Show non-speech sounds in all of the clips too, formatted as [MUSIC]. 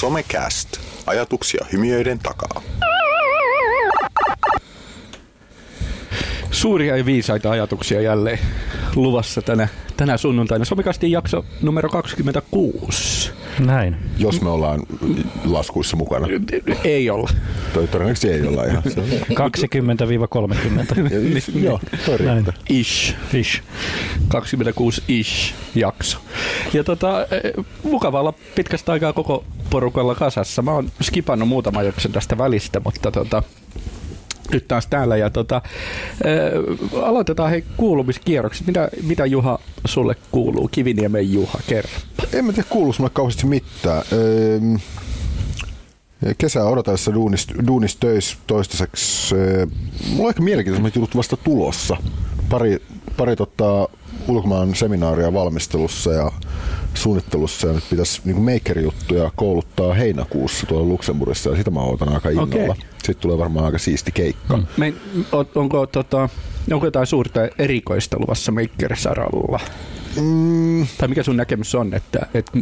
Somecast. Ajatuksia hymiöiden takaa. Suuria ja viisaita ajatuksia jälleen luvassa tänä, tänä sunnuntaina. Somekastin jakso numero 26. Näin. Jos me ollaan laskuissa mukana. Ei olla. Toi todennäköisesti ei olla ihan. Se on. 20-30. [LAUGHS] Joo, toi Näin. Ish. Fish. 26 ish jakso. Ja tota, eh, mukava olla pitkästä aikaa koko porukalla kasassa. Mä oon skipannut muutaman jakson tästä välistä, mutta tota, nyt taas täällä. Ja tota, äh, aloitetaan hei kuulumiskierrokset. Mitä, mitä Juha sulle kuuluu? Kiviniemen Juha, kerro. En mä tiedä kuuluuko mulle kauheasti mitään. Öö, kesää odotellessa duunis, duunis töissä toistaiseksi. öö, Mulla on ehkä mielenkiintoisemmat jutut vasta tulossa. Pari, pari tota, ulkomaan seminaaria valmistelussa ja suunnittelussa ja nyt pitäisi niin maker-juttuja kouluttaa heinäkuussa tuolla Luxemburgissa ja sitä mä odotan aika innolla. Okei. Sitten tulee varmaan aika siisti keikka. Mm. Me, on, onko, tota, onko jotain suurta erikoista luvassa Maker-saralla? Mm, Tai mikä sun näkemys on, että, että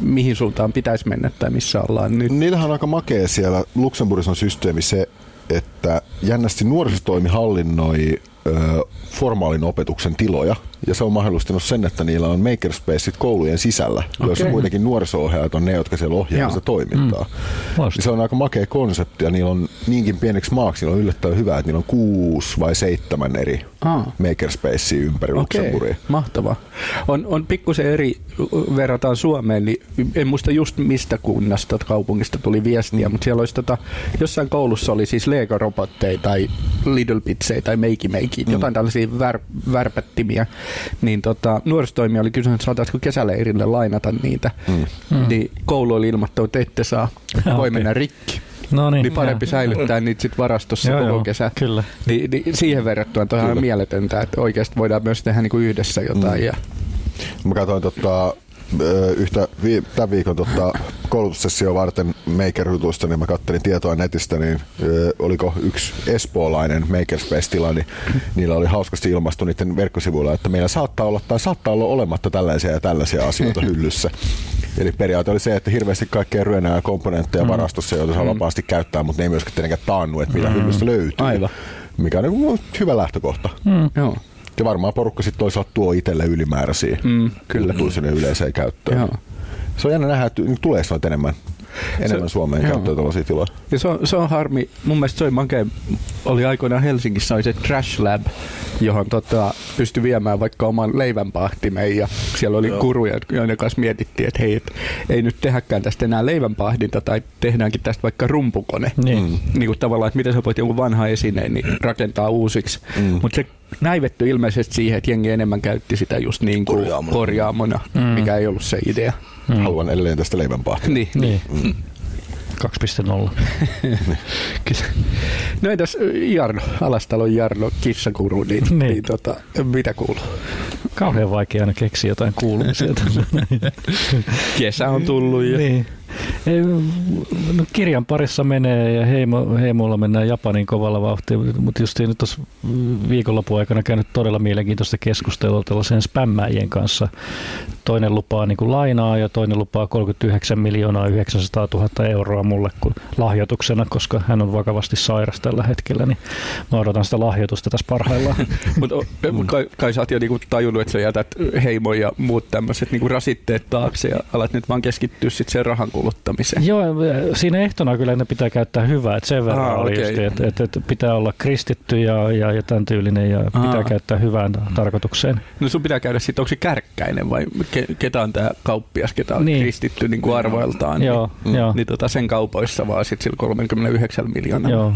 mihin suuntaan pitäisi mennä tai missä ollaan nyt? Niillähän on aika makea siellä. Luxemburgissa on systeemi se, että jännästi nuorisotoimi hallinnoi ö, formaalin opetuksen tiloja. Ja se on mahdollistanut sen, että niillä on makerspaceit koulujen sisällä, okay. joissa kuitenkin nuoriso-ohjaajat on ne, jotka siellä ohjaa sitä toimintaa. Mm. Niin se on aika makea konsepti ja niillä on niinkin pieneksi maaksi, niillä on yllättävän hyvä, että niillä on kuusi vai seitsemän eri Aa. makerspacea ympäri Okei, Luxemburgia. mahtavaa. On, on pikkusen eri, verrataan Suomeen, niin en muista just mistä kunnasta, kaupungista tuli viestiä, mm. mutta siellä olisi tota, jossain koulussa oli siis Lego-robotteja tai Little Bitsejä tai Meiki Meiki, mm. jotain tällaisia vär, värpättimiä, niin tota, nuorisotoimija oli kysynyt, että saataisiko kesäleirille lainata niitä, mm. niin koulu oli ilmoittanut, että ette saa, [LAUGHS] voi Okei. mennä rikki. No niin. Niin parempi joo. säilyttää niitä sit varastossa Joo, koko joo, kesä. Kyllä. Niin, niin siihen verrattuna toi on mieletöntä, että oikeasti voidaan myös tehdä niinku yhdessä jotain. Mm. Ja, Mä katsoin tota, yhtä vi- tämän viikon tota, koulutussessio varten Maker-jutusta, niin mä kattelin tietoa netistä, niin ö, oliko yksi espoolainen Makerspace-tila, niin niillä oli hauskasti ilmastu niiden verkkosivuilla, että meillä saattaa olla tai saattaa olla olematta tällaisia ja tällaisia asioita [LAUGHS] hyllyssä. Eli periaate oli se, että hirveästi kaikkea ryönää ja komponentteja varastossa, joita saa vapaasti käyttää, mutta ne ei myöskään tietenkään taannu, että mitä hyllystä löytyy. Aivan. Mikä on niin hyvä lähtökohta. joo. Ja varmaan porukka sitten toisaalta tuo itselle ylimääräisiä. Mm, kyllä. Tuli sinne yleiseen käyttöön. Joo. Se on jännä nähdä, että nyt tulee noita enemmän, enemmän Suomeen joo. käyttöön tällaisia tiloja. Ja se on, se on harmi. Mun mielestä se oli makea. Oli aikoinaan Helsingissä oli se Trash Lab, johon tota, pystyi viemään vaikka oman leivänpahtimen ja siellä oli kuruja, joiden kanssa mietittiin, että hei, et, ei nyt tehdäkään tästä enää leivänpahdinta tai tehdäänkin tästä vaikka rumpukone. Niin. Mm. niin kuin tavallaan, että miten sä voit jonkun vanhan esineen niin rakentaa uusiksi. Mm. Mutta se näivetty ilmeisesti siihen, että jengi enemmän käytti sitä just niin kuin Korjaamona. korjaamona, mm. mikä ei ollut se idea. Mm. Haluan edelleen tästä leivänpahtia. Niin, niin. Niin. 2.0. Kyllä. [LAUGHS] No entäs Jarno, Alastalon Jarno, kissakuru, niin, niin. Niin. niin tota, mitä kuuluu? Kauhean vaikea aina keksiä jotain kuulumisia. [LAUGHS] Kesä on tullut ja niin. Ei, No, kirjan parissa menee ja heimo, heimolla mennään Japanin kovalla vauhtia, mutta just nyt tuossa viikonlopun aikana käynyt todella mielenkiintoista keskustelua tällaisen spämmäjien kanssa. Toinen lupaa niin kuin lainaa ja toinen lupaa 39 miljoonaa 900 000 euroa mulle kuin lahjoituksena, koska hän on vakavasti sairas tällä hetkellä, niin mä odotan sitä lahjoitusta tässä parhaillaan. [LAUGHS] Mutta kai, kai sä oot jo niinku tajunnut, että sä jätät heimon ja muut tämmöiset niinku rasitteet taakse ja alat nyt vaan keskittyä sit sen rahan kuluttamiseen. Joo, siinä ehtona kyllä ne pitää käyttää hyvää, että sen verran Aa, oli okei. just, että, että, että pitää olla kristitty ja, ja, ja tämän tyylinen ja Aa. pitää käyttää hyvään tarkoitukseen. No sun pitää käydä sitten, onko se kärkkäinen vai ke, ketä on tämä kauppias, ketä on niin. Kristitty niin kuin arvoiltaan. Joo, niin, joo. niin tota sen kaupoissa vaan sitten sillä 39 miljoonaa. Joo.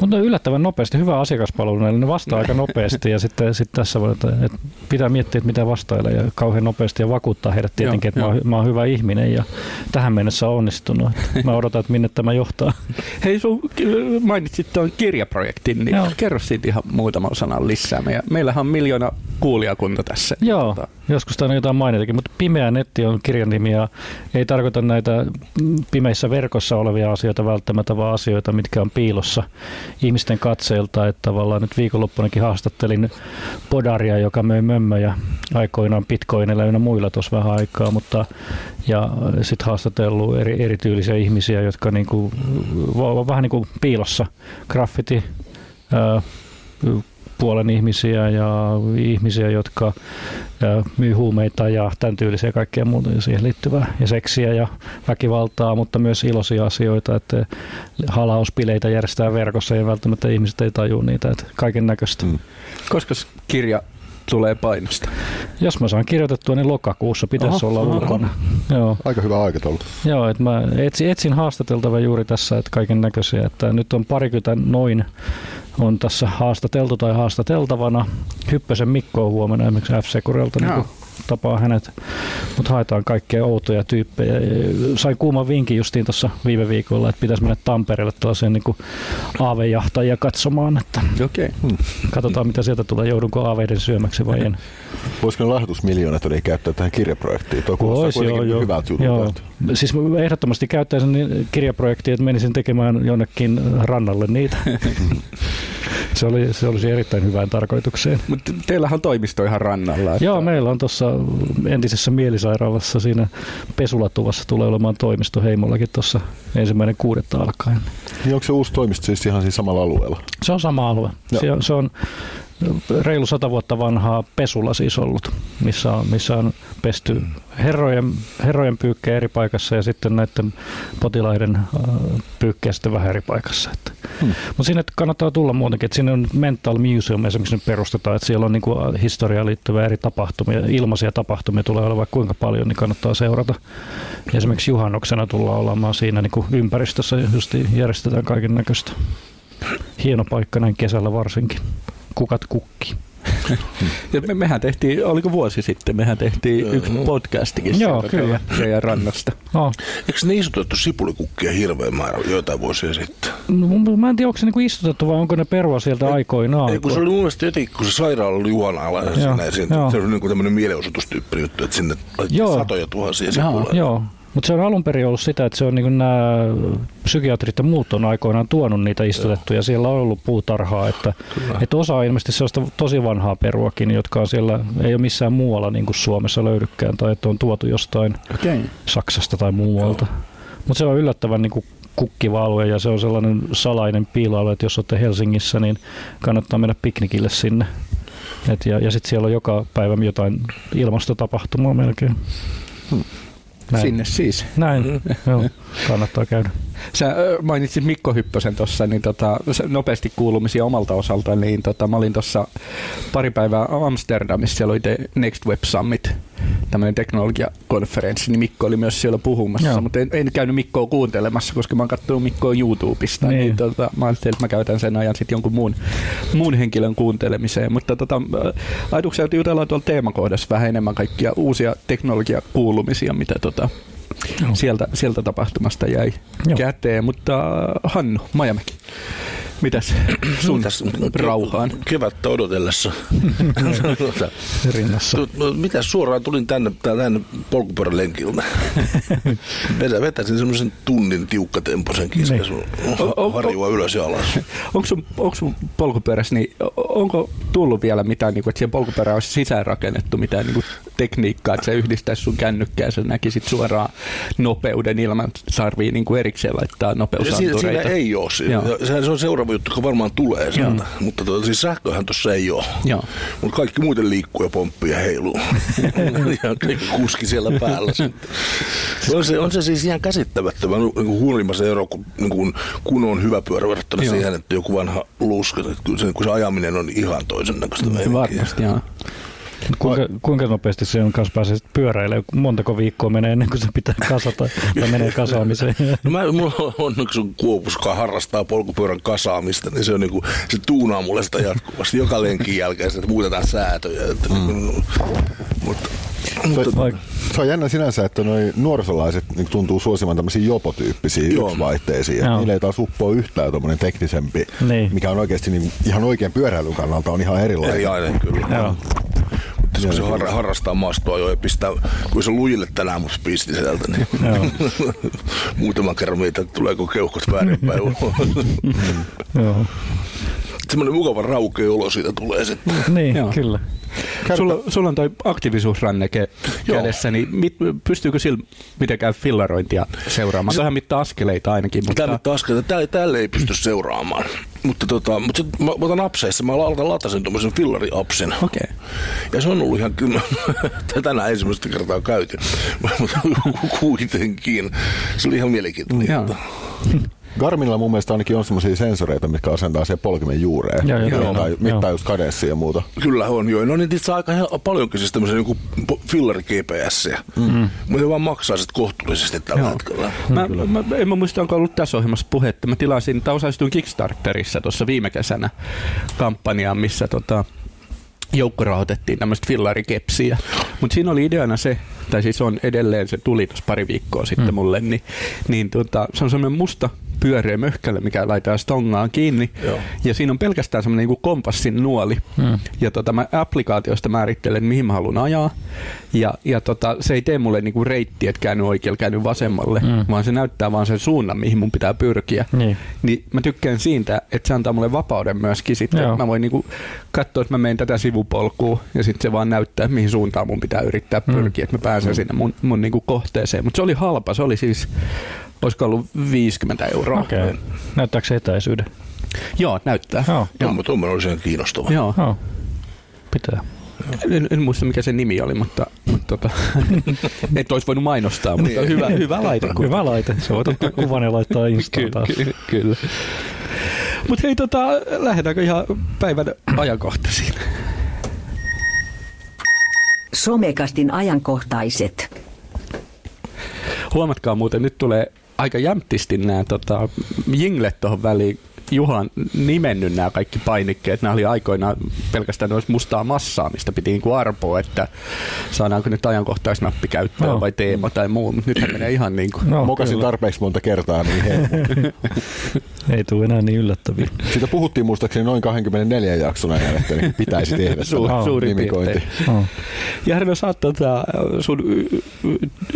Mutta yllättävän nopeasti, hyvä asiakaspalvelu, näille, ne vastaa aika nopeasti ja sitten sit tässä voi, että, että pitää miettiä, että mitä vastailla ja kauhean nopeasti ja vakuuttaa heidät tietenkin, Joo, että mä oon, mä oon hyvä ihminen ja tähän mennessä on onnistunut. Mä odotan, että minne tämä johtaa. [LAUGHS] Hei, sun mainitsit tuon kirjaprojektin, niin Joo. kerro siitä ihan muutaman sanan lisää. Meillä, meillähän on miljoona kuulijakunta tässä. Joo, Tota, joskus tainnut jotain mainitakin, mutta Pimeä netti on kirjan nimi ja ei tarkoita näitä pimeissä verkossa olevia asioita välttämättä, vaan asioita, mitkä on piilossa ihmisten katseilta. Että tavallaan nyt viikonloppunakin haastattelin Podaria, joka möi mömmöjä aikoinaan bitcoinilla ja muilla tuossa vähän aikaa, mutta ja sitten haastatellut eri, erityylisiä ihmisiä, jotka niinku, on vähän niin kuin piilossa, graffiti, ää, puolen ihmisiä ja ihmisiä, jotka myy huumeita ja tämän tyylisiä kaikkea muuta siihen liittyvää ja seksiä ja väkivaltaa, mutta myös iloisia asioita, että halauspileitä järjestetään verkossa ja välttämättä ihmiset ei tajua niitä, että kaiken näköistä. Mm. Koska kirja tulee painosta? Jos mä saan kirjoitettua, niin lokakuussa pitäisi Oho, olla ulkona. Joo. Aika hyvä aikataulu. Joo, että mä etsin, etsin haastateltavaa juuri tässä, että kaiken näköisiä, että nyt on parikymmentä noin on tässä haastateltu tai haastateltavana. Hyppösen Mikko on huomenna esimerkiksi F-Securelta niin tapaa hänet, mutta haetaan kaikkea outoja tyyppejä. Sain kuuman vinkin justiin tuossa viime viikolla, että pitäisi mennä Tampereelle tällaiseen niin aavejahtajia katsomaan, että okay. hmm. katsotaan mitä sieltä tulee, joudunko aaveiden syömäksi vai en. Voisiko ne lahjoitusmiljoonat käyttää tähän kirjaprojektiin? Tuo kuulostaa Vois, joo, joo, hyvältä jutulta. Siis ehdottomasti käyttäisin kirjaprojektia, että menisin tekemään jonnekin rannalle niitä. [LAUGHS] se, oli, se olisi erittäin hyvään tarkoitukseen. Mutta teillähän on toimisto ihan rannalla. Että... Joo, meillä on tuossa entisessä mielisairaalassa siinä Pesulatuvassa tulee olemaan toimisto Heimollakin tuossa ensimmäinen kuudetta alkaen. Niin onko se uusi toimisto siis ihan siinä samalla alueella? Se on sama alue. Se on, se on reilu sata vuotta vanhaa pesula siis ollut, missä on, missä on pesty herrojen, herrojen pyykkejä eri paikassa ja sitten näiden potilaiden äh, pyykkejä sitten vähän eri paikassa. Hmm. Mutta sinne kannattaa tulla muutenkin, että sinne on Mental Museum esimerkiksi perustetaan, että siellä on niinku historiaan liittyviä eri tapahtumia, ilmaisia tapahtumia tulee olemaan kuinka paljon, niin kannattaa seurata. Esimerkiksi juhannuksena tullaan olemaan siinä niinku ympäristössä, just järjestetään kaiken näköistä. Hieno paikka näin kesällä varsinkin kukat kukki. [LAUGHS] ja me, mehän tehtiin, oliko vuosi sitten, mehän tehtiin yksi podcastikin Joo, kyllä. Teidän rannasta. No. Eikö ne istutettu sipulikukkia hirveän määrä joitain vuosia sitten? No, mä en tiedä, onko se niinku istutettu vai onko ne perua sieltä ei, aikoinaan. Ei, kun se oli mun mielestä jotenkin, kun se sairaala oli ja siinä, siinä, se oli niin tämmöinen mielenosoitustyyppi juttu, että sinne satoja tuhansia sipulia. Joo, mutta se on alun perin ollut sitä, että se on niin nämä psykiatrit ja muut on aikoinaan tuonut niitä istutettuja. Siellä on ollut puutarhaa, että, että osa on ilmeisesti sellaista tosi vanhaa peruakin, jotka on siellä, ei ole missään muualla niin kuin Suomessa löydykään tai että on tuotu jostain okay. Saksasta tai muualta. Mutta se on yllättävän niin kuin kukkiva alue ja se on sellainen salainen piiloalue, että jos olette Helsingissä, niin kannattaa mennä piknikille sinne. Et ja ja sitten siellä on joka päivä jotain ilmastotapahtumaa melkein. Hmm. Näin. Sinne siis. Näin, mm. joo, kannattaa käydä. Sä mainitsit Mikko Hyppösen tuossa, niin tota, nopeasti kuulumisia omalta osalta, niin tota, mä olin tuossa pari päivää Amsterdamissa, siellä oli The Next Web Summit, tämmöinen teknologiakonferenssi, niin Mikko oli myös siellä puhumassa, Joo. mutta en, en käynyt Mikkoa kuuntelemassa, koska mä oon katsonut Mikkoa YouTubesta, niin, niin tota, mä ajattelin, että mä käytän sen ajan sitten jonkun muun, muun henkilön kuuntelemiseen, mutta tota, ajatuksia jutellaan tuolla teemakohdassa vähän enemmän kaikkia uusia teknologiakuulumisia, mitä tota, sieltä, sieltä tapahtumasta jäi Joo. käteen, mutta Hannu Majamäki. Mitäs [CLEARS THROAT] sun Mitäs, rauhaan? Kevättä odotellessa. [LAUGHS] Rinnassa. Mitä suoraan tulin tänne, tänne polkupyörälenkiltä. [LAUGHS] Vedä, vetäisin semmoisen tunnin tiukkatempoisen kiskasun. Harjua ylös ja alas. [LAUGHS] Onko sun, onko sun polkupyörässä, niin onko tullut vielä mitään, niin kuin, että siihen polkupyörään olisi sisäänrakennettu mitään niin kuin tekniikkaa, että se yhdistäisi sun kännykkää, sä näkisit suoraan nopeuden ilman tarvii niin kuin erikseen laittaa nopeusantureita. Siinä, siinä ei ole. Se, se on seuraava juttu, joka varmaan tulee sieltä. Mutta tuota, siis sähköhän tuossa ei ole. Mutta kaikki muuten liikkuu ja pomppii ja heiluu. [LAUGHS] [LAUGHS] ja kuski siellä päällä sitten. On se, on se siis ihan käsittämättömän niin huolimman se ero, kun, niin kun, kun on hyvä pyörä verrattuna siihen, että joku vanha luska. Kyllä se, kun se ajaminen on ihan toisen näköistä. Varmasti, joo. Kuinka, kuinka nopeasti se on kanssa pääsee pyöräilemään? Montako viikkoa menee ennen kuin se pitää kasata tai menee kasaamiseen? [LAUGHS] No mä, mulla on yksi kuopus, joka harrastaa polkupyörän kasaamista, niin se, on niinku, se tuunaa mulle sitä jatkuvasti. Joka lenkin jälkeen että muutetaan säätöjä. Että, mm. mutta, mutta, se on jännä sinänsä, että noi nuorisolaiset niin tuntuu suosimaan tämmöisiä jopotyyppisiä yksivaihteisia. Niillä ei taas uppoa yhtään tuommoinen teknisempi, niin. mikä on oikeasti niin, ihan oikein pyöräilyn kannalta on ihan erilainen. Erilainen, kyllä. Joo. Mutta kun se har, harrastaa maastoa jo ja pistää, kun se lujille tänään mut pisti sieltä, niin [LAUGHS] muutaman kerran mitä tuleeko keuhkot väärinpäin [LAUGHS] [LAUGHS] Semmoinen mukava raukea olo siitä tulee sitten. [LAUGHS] Niin, Joo. kyllä. Sulla, sulla on toi aktiivisuusranneke kädessä, niin mit, pystyykö sillä mitenkään fillarointia seuraamaan? Se, Tähän mittaa askeleita ainakin. Mutta... Tämä mittaa askeleita. Täällä, täällä ei pysty seuraamaan. Mutta, tota, mutta sit, mä, otan apseissa, mä aloitan latasen tuommoisen fillari-apsin. Okei. Okay. Ja se on ollut ihan kyllä, [LAUGHS] tänään ensimmäistä kertaa käyty, [LAUGHS] mutta kuitenkin. Se oli ihan mielenkiintoinen. Garminilla mun mielestä ainakin on semmoisia sensoreita, mitkä asentaa se polkimen juureen. Joo, joo, tai mittaa just kadessia ja muuta. Kyllä on, joo. No niin itse aika paljonkin siis tämmöisen joku fillari GPS. Mm. Mutta vaan maksaa sitten kohtuullisesti tällä joo. hetkellä. Mä, mä, en mä muista, onko ollut tässä ohjelmassa puhetta. Mä tilasin, tai osallistuin Kickstarterissa tuossa viime kesänä kampanjaan, missä tota, joukko rahoitettiin tämmöistä fillarikepsiä. Mutta siinä oli ideana se, tai siis on edelleen, se tuli tuossa pari viikkoa sitten mm. mulle, niin, niin tota, se on semmoinen musta pyöreä möhkäle, mikä laitetaan stongaan kiinni. Joo. Ja siinä on pelkästään semmoinen niin kompassin nuoli. Hmm. Ja tota, mä applikaatiosta määrittelen, mihin mä haluan ajaa. Ja, ja tota, se ei tee mulle niin kuin reitti, että käänny oikealle, käänny vasemmalle, hmm. vaan se näyttää vaan sen suunnan, mihin mun pitää pyrkiä. Niin. niin mä tykkään siitä, että se antaa mulle vapauden myöskin sitten. Joo. Mä voin niin kuin katsoa, että mä menen tätä sivupolkua ja sitten se vaan näyttää, mihin suuntaan mun pitää yrittää hmm. pyrkiä, että mä pääsen hmm. sinne mun, mun niin kuin kohteeseen. Mutta se oli halpa, se oli siis olisiko ollut 50 euroa. Okay. Näyttääkö se etäisyyden? Joo, näyttää. Joo, Joo mutta sen kiinnostava. Joo. Joo. Pitää. En, en, muista mikä se nimi oli, mutta, mutta tota, [LAUGHS] et olisi voinut mainostaa, mutta niin. hyvä, hyvä laite. Hyvä laite, se voit ottaa kuvan ja laittaa Instaan taas. Kyllä, kyllä. Mutta hei, tota, lähdetäänkö ihan päivän ajankohtaisiin? Somekastin ajankohtaiset. Huomatkaa muuten, nyt tulee aika jämptisti nämä tota, jinglet tuohon väliin. Juha on nimennyt nämä kaikki painikkeet. Nämä oli aikoinaan pelkästään olisi mustaa massaa, mistä piti niin kuin arpoa, että saadaanko nyt ajankohtaisnappi käyttöön no. vai teema tai muu. Mutta nythän menee ihan niin kuin. No, Mokasin kyllä. tarpeeksi monta kertaa, niin. [LAUGHS] Ei tule enää niin yllättäviä. Siitä puhuttiin muistaakseni noin 24 jakson ajan, että niin pitäisi tehdä Su- oh, suurin nimikointi. Oh. Ja Herno, sä oot tota, sun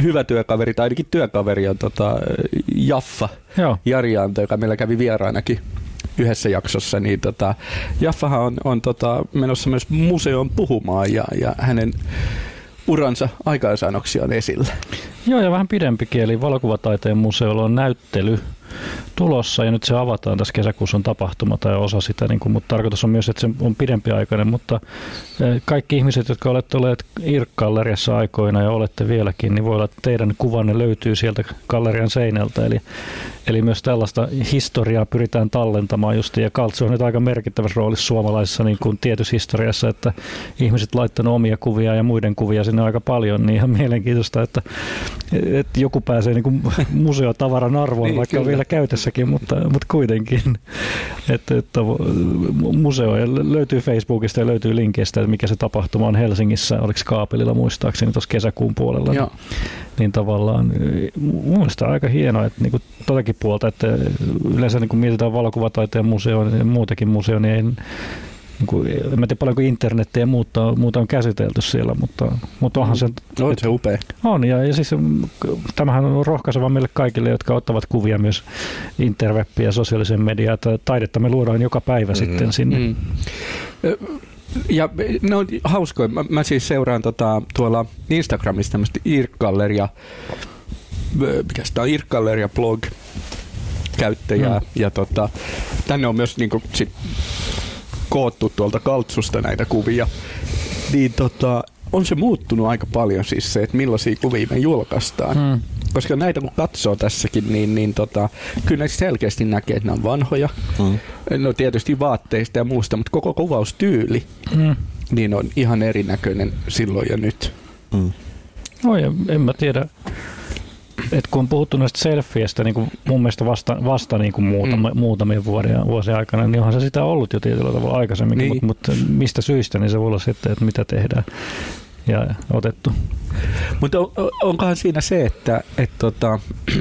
hyvä työkaveri, tai ainakin työkaveri on tota, Jaffa, Joo. Jari Anto, joka meillä kävi vieraanakin yhdessä jaksossa, niin tota, Jaffahan on, on tota, menossa myös museoon puhumaan ja, ja hänen uransa aikaansaannoksia on esillä. Joo, ja vähän pidempi kieli. Valokuvataiteen museolla on näyttely tulossa ja nyt se avataan tässä kesäkuussa on tapahtuma tai osa sitä, niin kuin, mutta tarkoitus on myös, että se on pidempiaikainen, mutta e, kaikki ihmiset, jotka olette olleet IRK-galleriassa aikoina ja olette vieläkin, niin voi olla, että teidän kuvanne löytyy sieltä gallerian seinältä, eli, eli myös tällaista historiaa pyritään tallentamaan just, ja Kaltsu on nyt aika merkittävässä roolissa suomalaisessa niin kuin tietyssä historiassa, että ihmiset laittanut omia kuvia ja muiden kuvia sinne aika paljon, niin ihan mielenkiintoista, että, että joku pääsee niin kuin [LAUGHS] museotavaran arvoon, niin, vaikka kyllä. vielä käytössäkin, mutta, mutta kuitenkin. Että, että museo löytyy Facebookista ja löytyy linkistä, että mikä se tapahtuma on Helsingissä, oliko Kaapelilla muistaakseni tuossa kesäkuun puolella. Joo. Niin, niin tavallaan mun mielestä aika hienoa, että niin totakin puolta, että yleensä niin kun mietitään valokuvataiteen museo ja muutenkin museo, niin ei, niin kuin, en tiedä paljonko internettiä ja muuta, muuta on käsitelty siellä, mutta, mutta onhan se... No, se upea. On, ja, ja siis tämähän on rohkaiseva meille kaikille, jotka ottavat kuvia myös interwebbiä ja sosiaalisen mediaa, että taidetta me luodaan joka päivä mm. sitten sinne. Mm. Ja ne on hauskoja. Mä, mä siis seuraan tota, tuolla Instagramissa tämmöistä Irkgalleria, mikä sitä on Irkgalleria blog käyttäjää. Mm. Ja tota, tänne on myös niinku, sit, koottu tuolta kaltsusta näitä kuvia, niin tota, on se muuttunut aika paljon siis se, että millaisia kuvia me julkaistaan. Hmm. Koska näitä kun katsoo tässäkin, niin, niin tota, kyllä näistä selkeästi näkee, että ne on vanhoja. Hmm. No tietysti vaatteista ja muusta, mutta koko kuvaustyyli hmm. niin on ihan erinäköinen silloin ja nyt. Hmm. No ja en mä tiedä et kun on puhuttu näistä selfieistä niin kuin mun mielestä vasta, vasta niin kuin muutama, mm. muutamien vuoden, vuosien aikana, niin onhan se sitä ollut jo tietyllä tavalla aikaisemminkin, niin. mutta, mutta mistä syistä, niin se voi olla sitten, että mitä tehdään ja otettu. Mutta on, onkohan siinä se, että et tota, [CLEARS THROAT]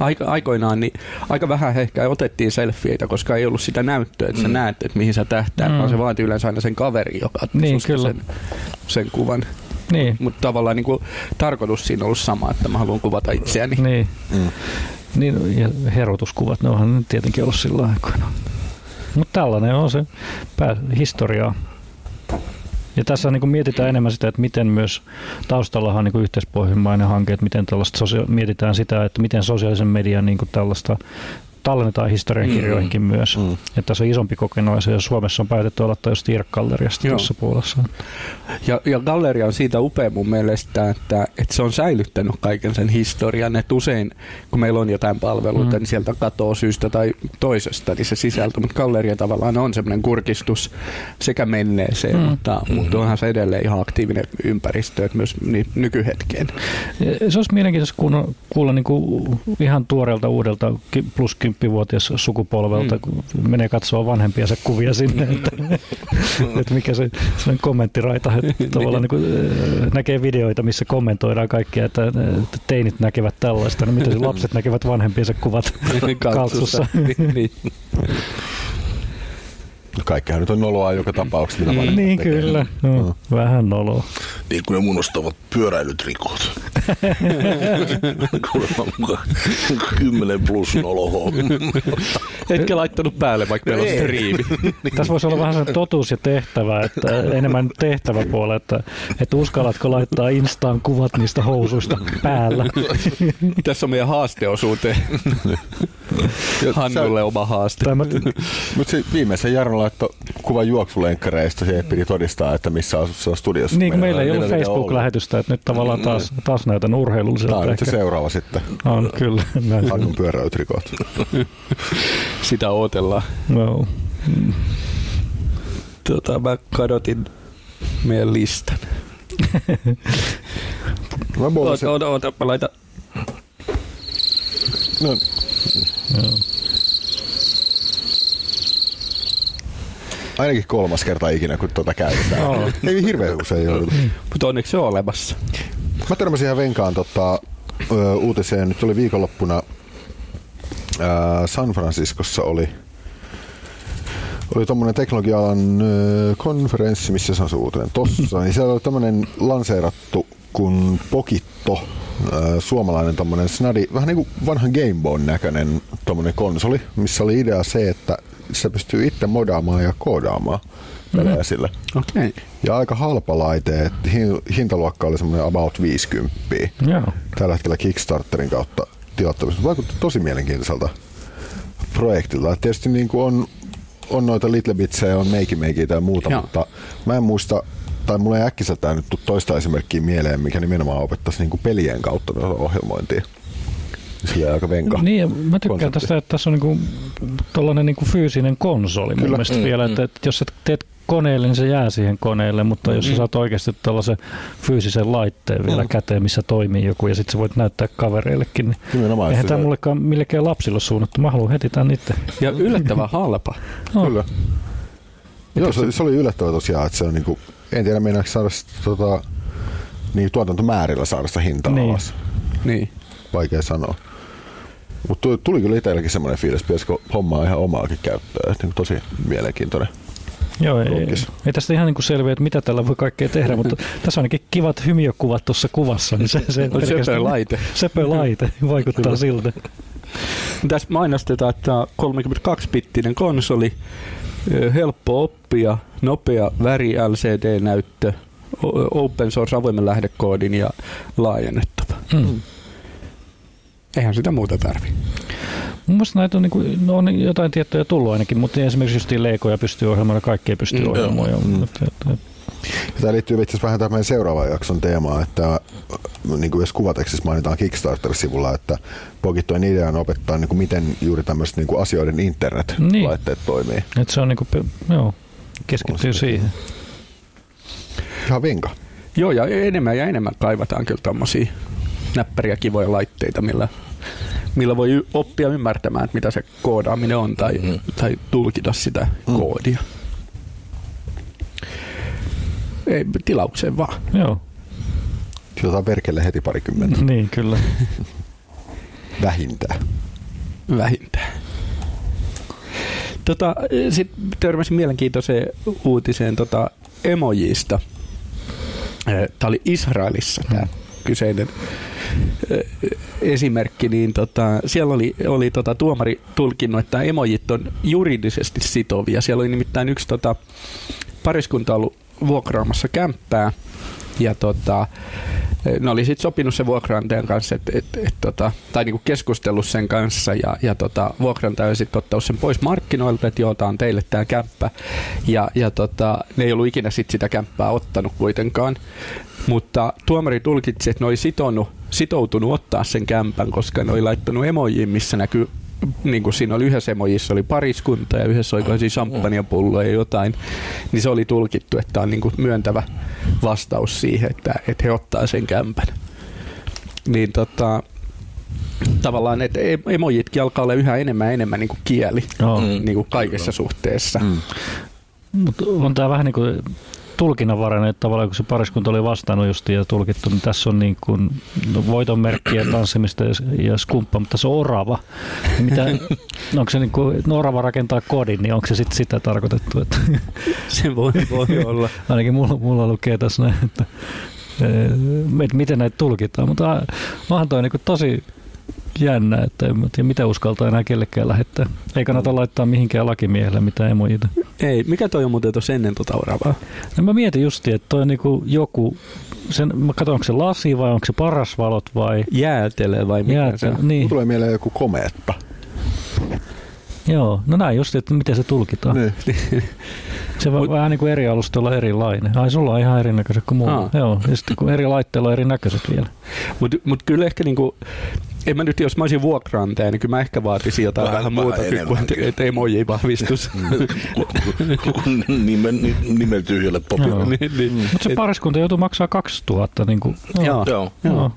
aika, aikoinaan niin aika vähän ehkä otettiin selfieitä, koska ei ollut sitä näyttöä, että mm. sä näet, että mihin sä tähtäät, mm. vaan se vaatii yleensä aina sen kaveri, joka niin, kyllä. Sen, sen kuvan. Niin. Mutta tavallaan niin kuin, tarkoitus siinä on ollut sama, että mä haluan kuvata itseäni. Niin. Mm. Niin, ja herotuskuvat, ne onhan tietenkin ollut sillä aikoina. Mutta tällainen on se pää, historiaa. Ja tässä niin kuin mietitään enemmän sitä, että miten myös taustallahan on niin yhteispohjimmainen hanke, että miten tällaista sosia- mietitään sitä, että miten sosiaalisen median niin kuin tällaista tallennetaan historiankirjoihinkin mm, myös. Mm. Että tässä on isompi kokonaisuus ja Suomessa on päätetty aloittaa just Tiirk-galleriasta tuossa puolessa. Ja, ja galleria on siitä upea mun mielestä, että, että se on säilyttänyt kaiken sen historian. Että usein kun meillä on jotain palveluita, mm. niin sieltä katoaa syystä tai toisesta niin se sisältö. Mutta galleria tavallaan on semmoinen kurkistus sekä menneeseen, mm. mutta, mm. mutta onhan se edelleen ihan aktiivinen ympäristö, että myös nykyhetkeen. Se olisi mielenkiintoista kuulla, kuulla niin kuin ihan tuoreelta uudelta plus kymppivuotias sukupolvelta, mm. kun menee katsoa vanhempia se kuvia sinne, että, että mikä se kommenttiraita, että tavallaan niin kuin, äh, näkee videoita, missä kommentoidaan kaikkia, että, että teinit näkevät tällaista, niin miten [LAUGHS] lapset näkevät vanhempiensa kuvat kaltsussa. [LAUGHS] niin. No kaikkihan nyt on noloa joka tapauksessa, mitä mm. Niin tekee. kyllä, no, no. vähän noloa. Niin kuin ne munostavat pyöräilytrikot. [LAUGHS] Kymmenen plus nolo Etkä laittanut päälle, vaikka meillä on striimi. Tässä voisi olla vähän sellainen totuus ja tehtävä, että enemmän tehtäväpuolella, että, että uskallatko laittaa Instaan kuvat niistä housuista päällä. [LAUGHS] Tässä on meidän haasteosuuteen. Hannulle oma haaste. Mutta viimeisen Jarno laittoi kuvan juoksulenkkareista, se pidi todistaa, että missä asuu studiossa. Niin, meillä, meillä ei ollut Facebook-lähetystä, että nyt tavallaan taas, taas näytän urheilulliselta. Tämä on nyt se seuraava sitten. On, kyllä. Hannun pyöräytrikot. [LAUGHS] Sitä odotellaan. No. Tota, mä kadotin meidän listan. mä oota, oota, oota, mä laitan. No. no. Ainakin kolmas kerta ikinä, kun tuota käytetään. Oh. Ei hirveän usein joudu. Mutta onneksi se on olemassa. Mä törmäsin ihan venkaan tota, uutiseen. Nyt oli viikonloppuna ää, San Franciscossa oli oli tuommoinen teknologia-alan konferenssi, missä se on se uutinen tossa, niin siellä oli tämmöinen lanseerattu kuin Pokitto, suomalainen tommonen snadi, vähän niin kuin vanha Game Boy näköinen tommonen konsoli, missä oli idea se, että se pystyy itse modaamaan ja koodaamaan pelejä mm-hmm. sille. Okay. Ja aika halpa laite, että hintaluokka oli semmoinen about 50. Joo. Tällä hetkellä Kickstarterin kautta tilattavissa. Vaikutti tosi mielenkiintoiselta projektilta. Tietysti niin kuin on, on noita Little Bitsejä, on Make Make ja muuta, Joo. mutta mä en muista, tai mulla ei äkkiseltään nyt toista esimerkkiä mieleen, mikä nimenomaan opettaisi niin kuin pelien kautta ohjelmointia. Sillä aika venka. Niin, mä tykkään konsepti. tästä, että tässä on niinku, tollainen niinku fyysinen konsoli Kyllä. mun mielestä mm, vielä, mm. että, että jos sä teet koneelle, niin se jää siihen koneelle, mutta mm. jos sä mm. saat oikeasti tällaisen fyysisen laitteen vielä mm. käteen, missä toimii joku, ja sitten sä voit näyttää kavereillekin, niin Nimenomaan eihän tämä mullekaan millekään lapsille suunnattu. Mä haluan heti tämän itse. Ja yllättävän halpa. No. Kyllä. Joo, se, se, oli yllättävää tosiaan, että se on niinku, en tiedä meinaako saada tota, niin tuotantomäärillä saada sitä hintaa niin. alas. Niin. Vaikea sanoa. Mutta tuli kyllä itselläkin semmoinen fiilis, pitäisikö hommaa ihan omaakin käyttöä. Niin tosi mielenkiintoinen. Joo, ei, ei, tästä ihan niin selviä, että mitä tällä voi kaikkea tehdä, mutta [LAUGHS] tässä on ainakin kivat hymiökuvat tuossa kuvassa. Niin se, se on sepö laite. Sepö laite, [LAUGHS] vaikuttaa siltä. Tässä mainostetaan, että 32-bittinen konsoli, helppo oppia, nopea väri LCD-näyttö, open source avoimen lähdekoodin ja laajennettava. Hmm. Eihän sitä muuta tarvi. Mun mielestä näitä on, niin kuin, no on jotain tiettyjä tullut ainakin, mutta esimerkiksi just leikoja pystyy ohjelmaan ja kaikkea pystyy mm, ohjelmaan. Mm. Tämä liittyy itse asiassa vähän tähän meidän seuraavan jakson teemaan, että niin kuin jos kuvatekstissä mainitaan Kickstarter-sivulla, että Pogittoin idean opettaa, niin kuin miten juuri tämmöiset niin kuin asioiden internet-laitteet niin. toimii. Et se on niin kuin, joo, keskittyy siihen. Ihan vinka. Joo, ja enemmän ja enemmän kaivataan kyllä tämmöisiä näppäriä kivoja laitteita, millä, millä voi oppia ymmärtämään, että mitä se koodaaminen on tai, mm. tai tulkita sitä mm. koodia. Ei, tilaukseen vaan. Joo. Sijoitetaan verkelle heti parikymmentä. [LAUGHS] niin, kyllä. [LAUGHS] Vähintään. Vähintään. Tota, Sitten törmäsin mielenkiintoiseen uutiseen tota emojista. Tämä oli Israelissa tämä kyseinen esimerkki, niin tota, siellä oli, oli tota, tuomari tulkinnut, että emojit on juridisesti sitovia. Siellä oli nimittäin yksi tota, pariskunta ollut vuokraamassa kämppää ja tota, ne oli sitten sopinut sen vuokrantajan kanssa, et, et, et, tota, tai niinku keskustellut sen kanssa ja, ja tota, vuokrantaja sitten ottanut sen pois markkinoilta, että joo, on teille tämä kämppä. Ja, ja tota, ne ei ollut ikinä sit sitä kämppää ottanut kuitenkaan. Mutta tuomari tulkitsi, että ne oli sitonut, sitoutunut ottaa sen kämpän, koska ne oli laittanut emojiin, missä näkyy niin kuin siinä oli yhdessä emojissa oli pariskunta ja yhdessä oli siis champagnepullo ja jotain, niin se oli tulkittu, että on niin kuin myöntävä vastaus siihen, että, että he ottaa sen kämpän. Niin tota, tavallaan, että emojitkin alkaa olla yhä enemmän ja enemmän niin kuin kieli oh. niin kuin kaikessa suhteessa. Mm. Mutta on tämä vähän niin kuin tulkinnanvarainen, että tavallaan kun se pariskunta oli vastannut justiin ja tulkittu, niin tässä on niin kuin no, voitonmerkkiä tanssimista ja, ja skumppa, mutta se on orava. Niin mitä, [LAUGHS] onko se niin kuin, no orava rakentaa kodin, niin onko se sitten sitä tarkoitettu? Että [LAUGHS] se voi, voi [LAUGHS] olla. Ainakin mulla, mulla lukee tässä näin, että, että miten näitä tulkitaan, mutta onhan toi niin kuin tosi jännä, että en tiedä, mitä uskaltaa enää kellekään lähettää. Ei kannata laittaa mihinkään lakimiehelle mitään emojita. Ei, mikä toi on muuten tuossa ennen tuota oravaa? No mä mietin justi, että toi on niinku joku, sen, mä katson, onko se lasi vai onko se parasvalot vai... Jäätele vai mikä Jäätele, se on? Niin. tulee mieleen joku komeetta. Joo, no näin just, että miten se tulkitaan. Niin. se on vähän niin kuin eri alustoilla erilainen. Ai sulla on ihan erinäköiset kuin mulla. Joo, ja sitten kun eri laitteilla on erinäköiset vielä. Mutta mut kyllä ehkä niinku, en mä nyt, jos mä olisin vuokraantaja, niin kyllä mä ehkä vaatisin jotain vähän, vähän muuta kuin, [LAUGHS] että et emoji vahvistus. [LAUGHS] nimen, nimen tyhjälle popilla. niin, niin. Mutta se pariskunta joutuu maksaa 2000. Niin kuin, joo. joo. joo.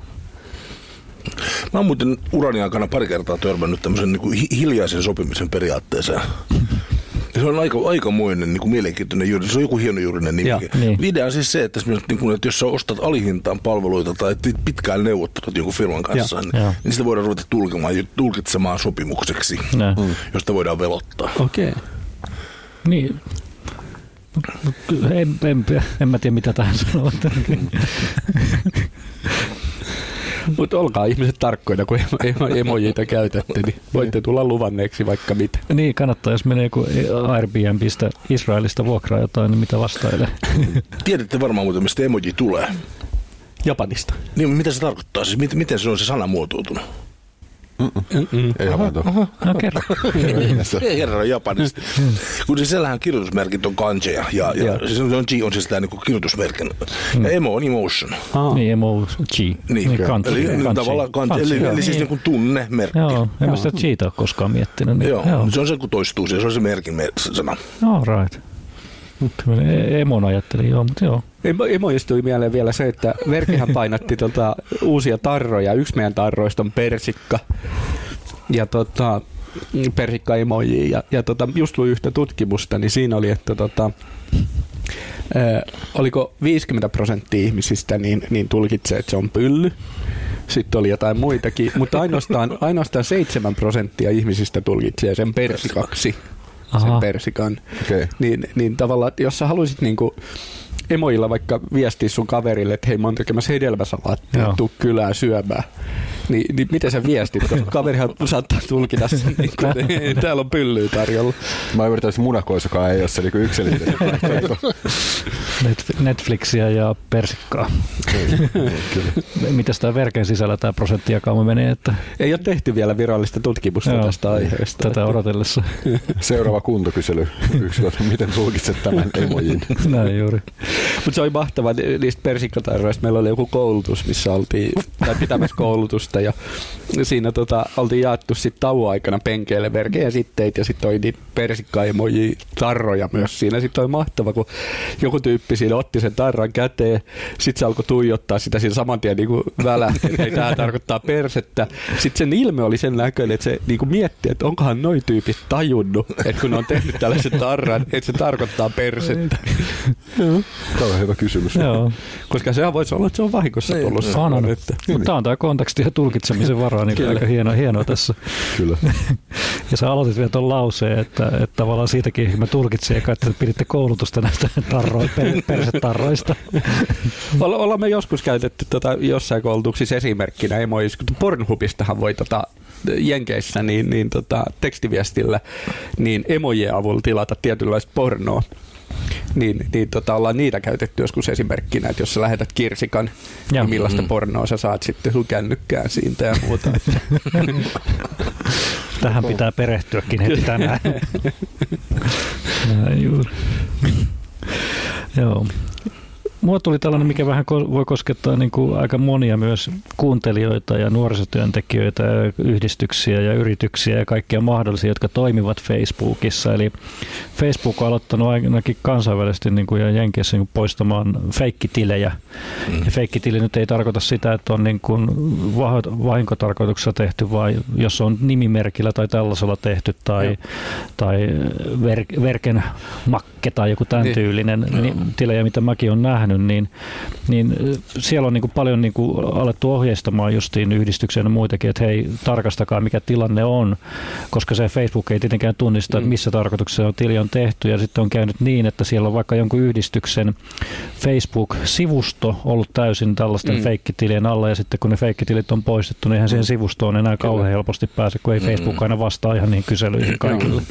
Mä oon muuten urani aikana pari kertaa törmännyt tämmöisen niin kuin hiljaisen sopimisen periaatteeseen. Ja se on aika, aikamoinen niin kuin mielenkiintoinen juuri. Se on joku hieno juurinen nimi. Niin. Idea on siis se, että, niin kuin, että jos sä ostat alihintaan palveluita tai pitkään neuvottelut jonkun firman kanssa, ja. niin, niin sitä voidaan ruveta tulkemaan, tulkitsemaan sopimukseksi, ja. Mm. josta voidaan velottaa. Okei. Okay. Niin, en, en, en mä tiedä mitä tähän sanoo. [LAUGHS] Mutta olkaa ihmiset tarkkoina, kun emojita käytätte, niin voitte tulla luvanneeksi vaikka mitä. Niin, kannattaa, jos menee kun Airbnbistä Israelista vuokraa jotain, niin mitä vastailee. Tiedätte varmaan muuten, mistä emoji tulee. Japanista. Niin, mitä se tarkoittaa? Siis miten, miten se on se sana muotoutunut? Mm-mm. Ei havainto. No kerro. [LAUGHS] Kerro japanista. Kun siis siellähän kirjoitusmerkit on kanjeja ja, ja, ja. siis on, G on siis tämä niin kirjoitusmerkin. Ja emo on emotion. Ah. Niin, emo G. Niin, niin kanji. Eli, kanji. tavallaan kanji. Eli, eli, eli siis niin kuin tunnemerkki. Joo, en mä sitä Gtä ole koskaan miettinyt. Niin. Joo, joo. se on se kun toistuu, se on se merkin sana. No, right. E- emon ajattelin, joo, mutta joo. Emo istui mieleen vielä se, että Verkihän painatti tota uusia tarroja. Yksi meidän tarroista on persikka. Ja tota, persikka emoji. Ja, ja tota, just luin yhtä tutkimusta, niin siinä oli, että tota, oliko 50 prosenttia ihmisistä niin, niin tulkitsee, että se on pylly. Sitten oli jotain muitakin, mutta ainoastaan, ainoastaan 7 prosenttia ihmisistä tulkitsee sen persikaksi Aha. sen persikan. Okay. Niin, niin tavallaan, että jos sä haluaisit niinku emoilla vaikka viestiä sun kaverille, että hei mä oon tekemässä hedelmäsalaattia, tuu kylään syömään, niin, niin miten sä viestit, koska kaverihan saattaa tulkita sen, niin kuin, ei, täällä on pyllyä tarjolla. Mä yritän munakois, joka ei ole se niin yksilöllinen. Netflixiä ja persikkaa. Mitäs tämä verken sisällä tämä prosenttiakauma menee? Että... Ei ole tehty vielä virallista tutkimusta Joo, tästä aiheesta. Tätä odotellessa. Seuraava kuntokysely. Yksilöt, miten tulkitset tämän emojin? Näin juuri. Mutta se oli mahtava niistä persikkatarroista. Meillä oli joku koulutus, missä oltiin, tai pitämässä koulutusta ja siinä tota, oltiin jaettu sitten tauon aikana penkeille verkejä sitteitä ja sitten oli niitä persikkaimoji tarroja myös siinä. Sitten oli mahtava, kun joku tyyppi siinä otti sen tarran käteen, sitten se alkoi tuijottaa sitä siinä saman tien niin välähti, että tämä [LAUGHS] tarkoittaa persettä. Sitten sen ilme oli sen näköinen, että se niin kuin mietti, että onkohan noi tyypit tajunnut, että kun ne on tehnyt tällaisen tarran, että se tarkoittaa persettä. Tämä on hyvä kysymys. Joo. Koska sehän voisi olla, että se on vahingossa tullut. Mutta tämä on tämä konteksti ja tulkitsemisen varaa, niin aika hieno, hieno tässä. Kyllä. [LAUGHS] ja sä aloitit vielä tuon lauseen, että, että tavallaan siitäkin mä tulkitsin eka, että piditte koulutusta näistä tarro, per, persetarroista. [LAUGHS] Ollaan me joskus käytetty tota, jossain koulutuksissa esimerkkinä emois, Pornhubistahan voi tota, Jenkeissä niin, niin tota, tekstiviestillä niin emojien avulla tilata tietynlaista pornoa niin, niin tota, ollaan niitä käytetty joskus esimerkkinä, että jos sä lähetät kirsikan, ja. niin millaista mm. pornoa sä saat sitten sun kännykkään siitä ja muuta. [LAUGHS] Tähän pitää perehtyäkin heti tänään. [LAUGHS] Näin juuri. Joo. Mua tuli tällainen, mikä vähän voi koskettaa niin kuin aika monia myös kuuntelijoita ja nuorisotyöntekijöitä ja yhdistyksiä ja yrityksiä ja kaikkia mahdollisia, jotka toimivat Facebookissa. Eli Facebook on aloittanut ainakin kansainvälisesti niin kuin ja Jenkeissä niin kuin poistamaan feikkitilejä. Mm. Ja feikkitili nyt ei tarkoita sitä, että on niin kuin vahinkotarkoituksessa tehty, vai jos on nimimerkillä tai tällaisella tehty tai, tai ver, verken makke tai joku tämän niin. tyylinen niin, tilejä, mitä mäkin olen nähnyt nähnyt, niin, niin siellä on niin kuin paljon niin kuin alettu ohjeistamaan justiin yhdistyksiä ja muitakin, että hei, tarkastakaa mikä tilanne on, koska se Facebook ei tietenkään tunnista, että mm. missä tarkoituksessa on tili on tehty, ja sitten on käynyt niin, että siellä on vaikka jonkun yhdistyksen Facebook-sivusto ollut täysin tällaisten mm. feikkitilien alla, ja sitten kun ne feikkitilit on poistettu, niin eihän siihen mm. sivustoon enää kauhean helposti pääse, kun ei mm. Facebook aina vastaa ihan niin kyselyihin kaikille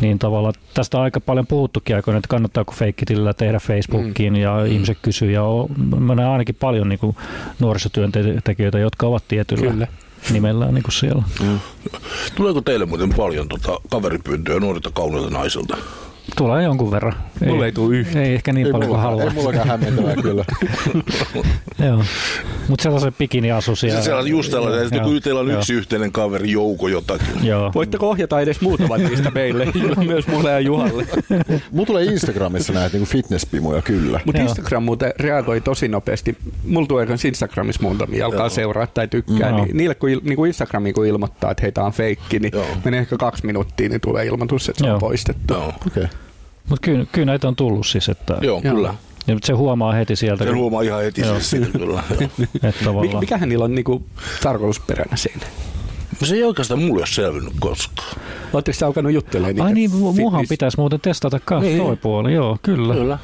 niin tavallaan tästä on aika paljon puhuttukin aikoina, että kannattaako feikkitilillä tehdä Facebookiin mm. ja mm. ihmiset kysyy ja on, mä näen ainakin paljon niin kuin nuorisotyöntekijöitä, jotka ovat tietyllä Kyllä nimellään niin kuin siellä. Mm. Tuleeko teille muuten paljon tota, kaveripyyntöjä nuorilta kauniilta naisilta? Tulee jonkun verran. Mulla ei, ei tule yhtä. Ei ehkä niin ei paljon kuin haluaa. Ei mullakaan hämmentävää kyllä. [LAUGHS] Joo. Mutta sellaisen bikiniasusia. Sitten sellainen just tällainen, että kun teillä on yksi yhteinen kaveri, jouko jotakin. Joo. Voitteko ohjata edes muutamat niistä meille, [LAUGHS] myös mulle ja Juhalle? [LAUGHS] Mulla tulee Instagramissa näitä niin fitnesspimoja kyllä. Mutta Instagram muuten reagoi tosi nopeasti. Mulla tulee myös Instagramissa muutamia, alkaa Joo. seuraa tai tykkää. Niin, niille kun, niin kuin Instagramiin kun ilmoittaa, että heitä on feikki, niin Joo. menee ehkä kaksi minuuttia, niin tulee ilmoitus, että se on Joo. poistettu. Joo. Okay. Mutta kyllä, kyllä näitä on tullut siis. Että, Joo, kyllä. Ja se huomaa heti sieltä. Se kun... huomaa ihan heti Joo. siis siitä kyllä. [LAUGHS] Mik, mikähän niillä on niinku tarkoitusperänä siinä? No se ei oikeastaan mulle ole selvinnyt koskaan. Oletteko sä alkanut juttelemaan Ai niin, muuhan pitäisi muuten testata kanssa niin. toi puoli, joo, kyllä. Kyllä.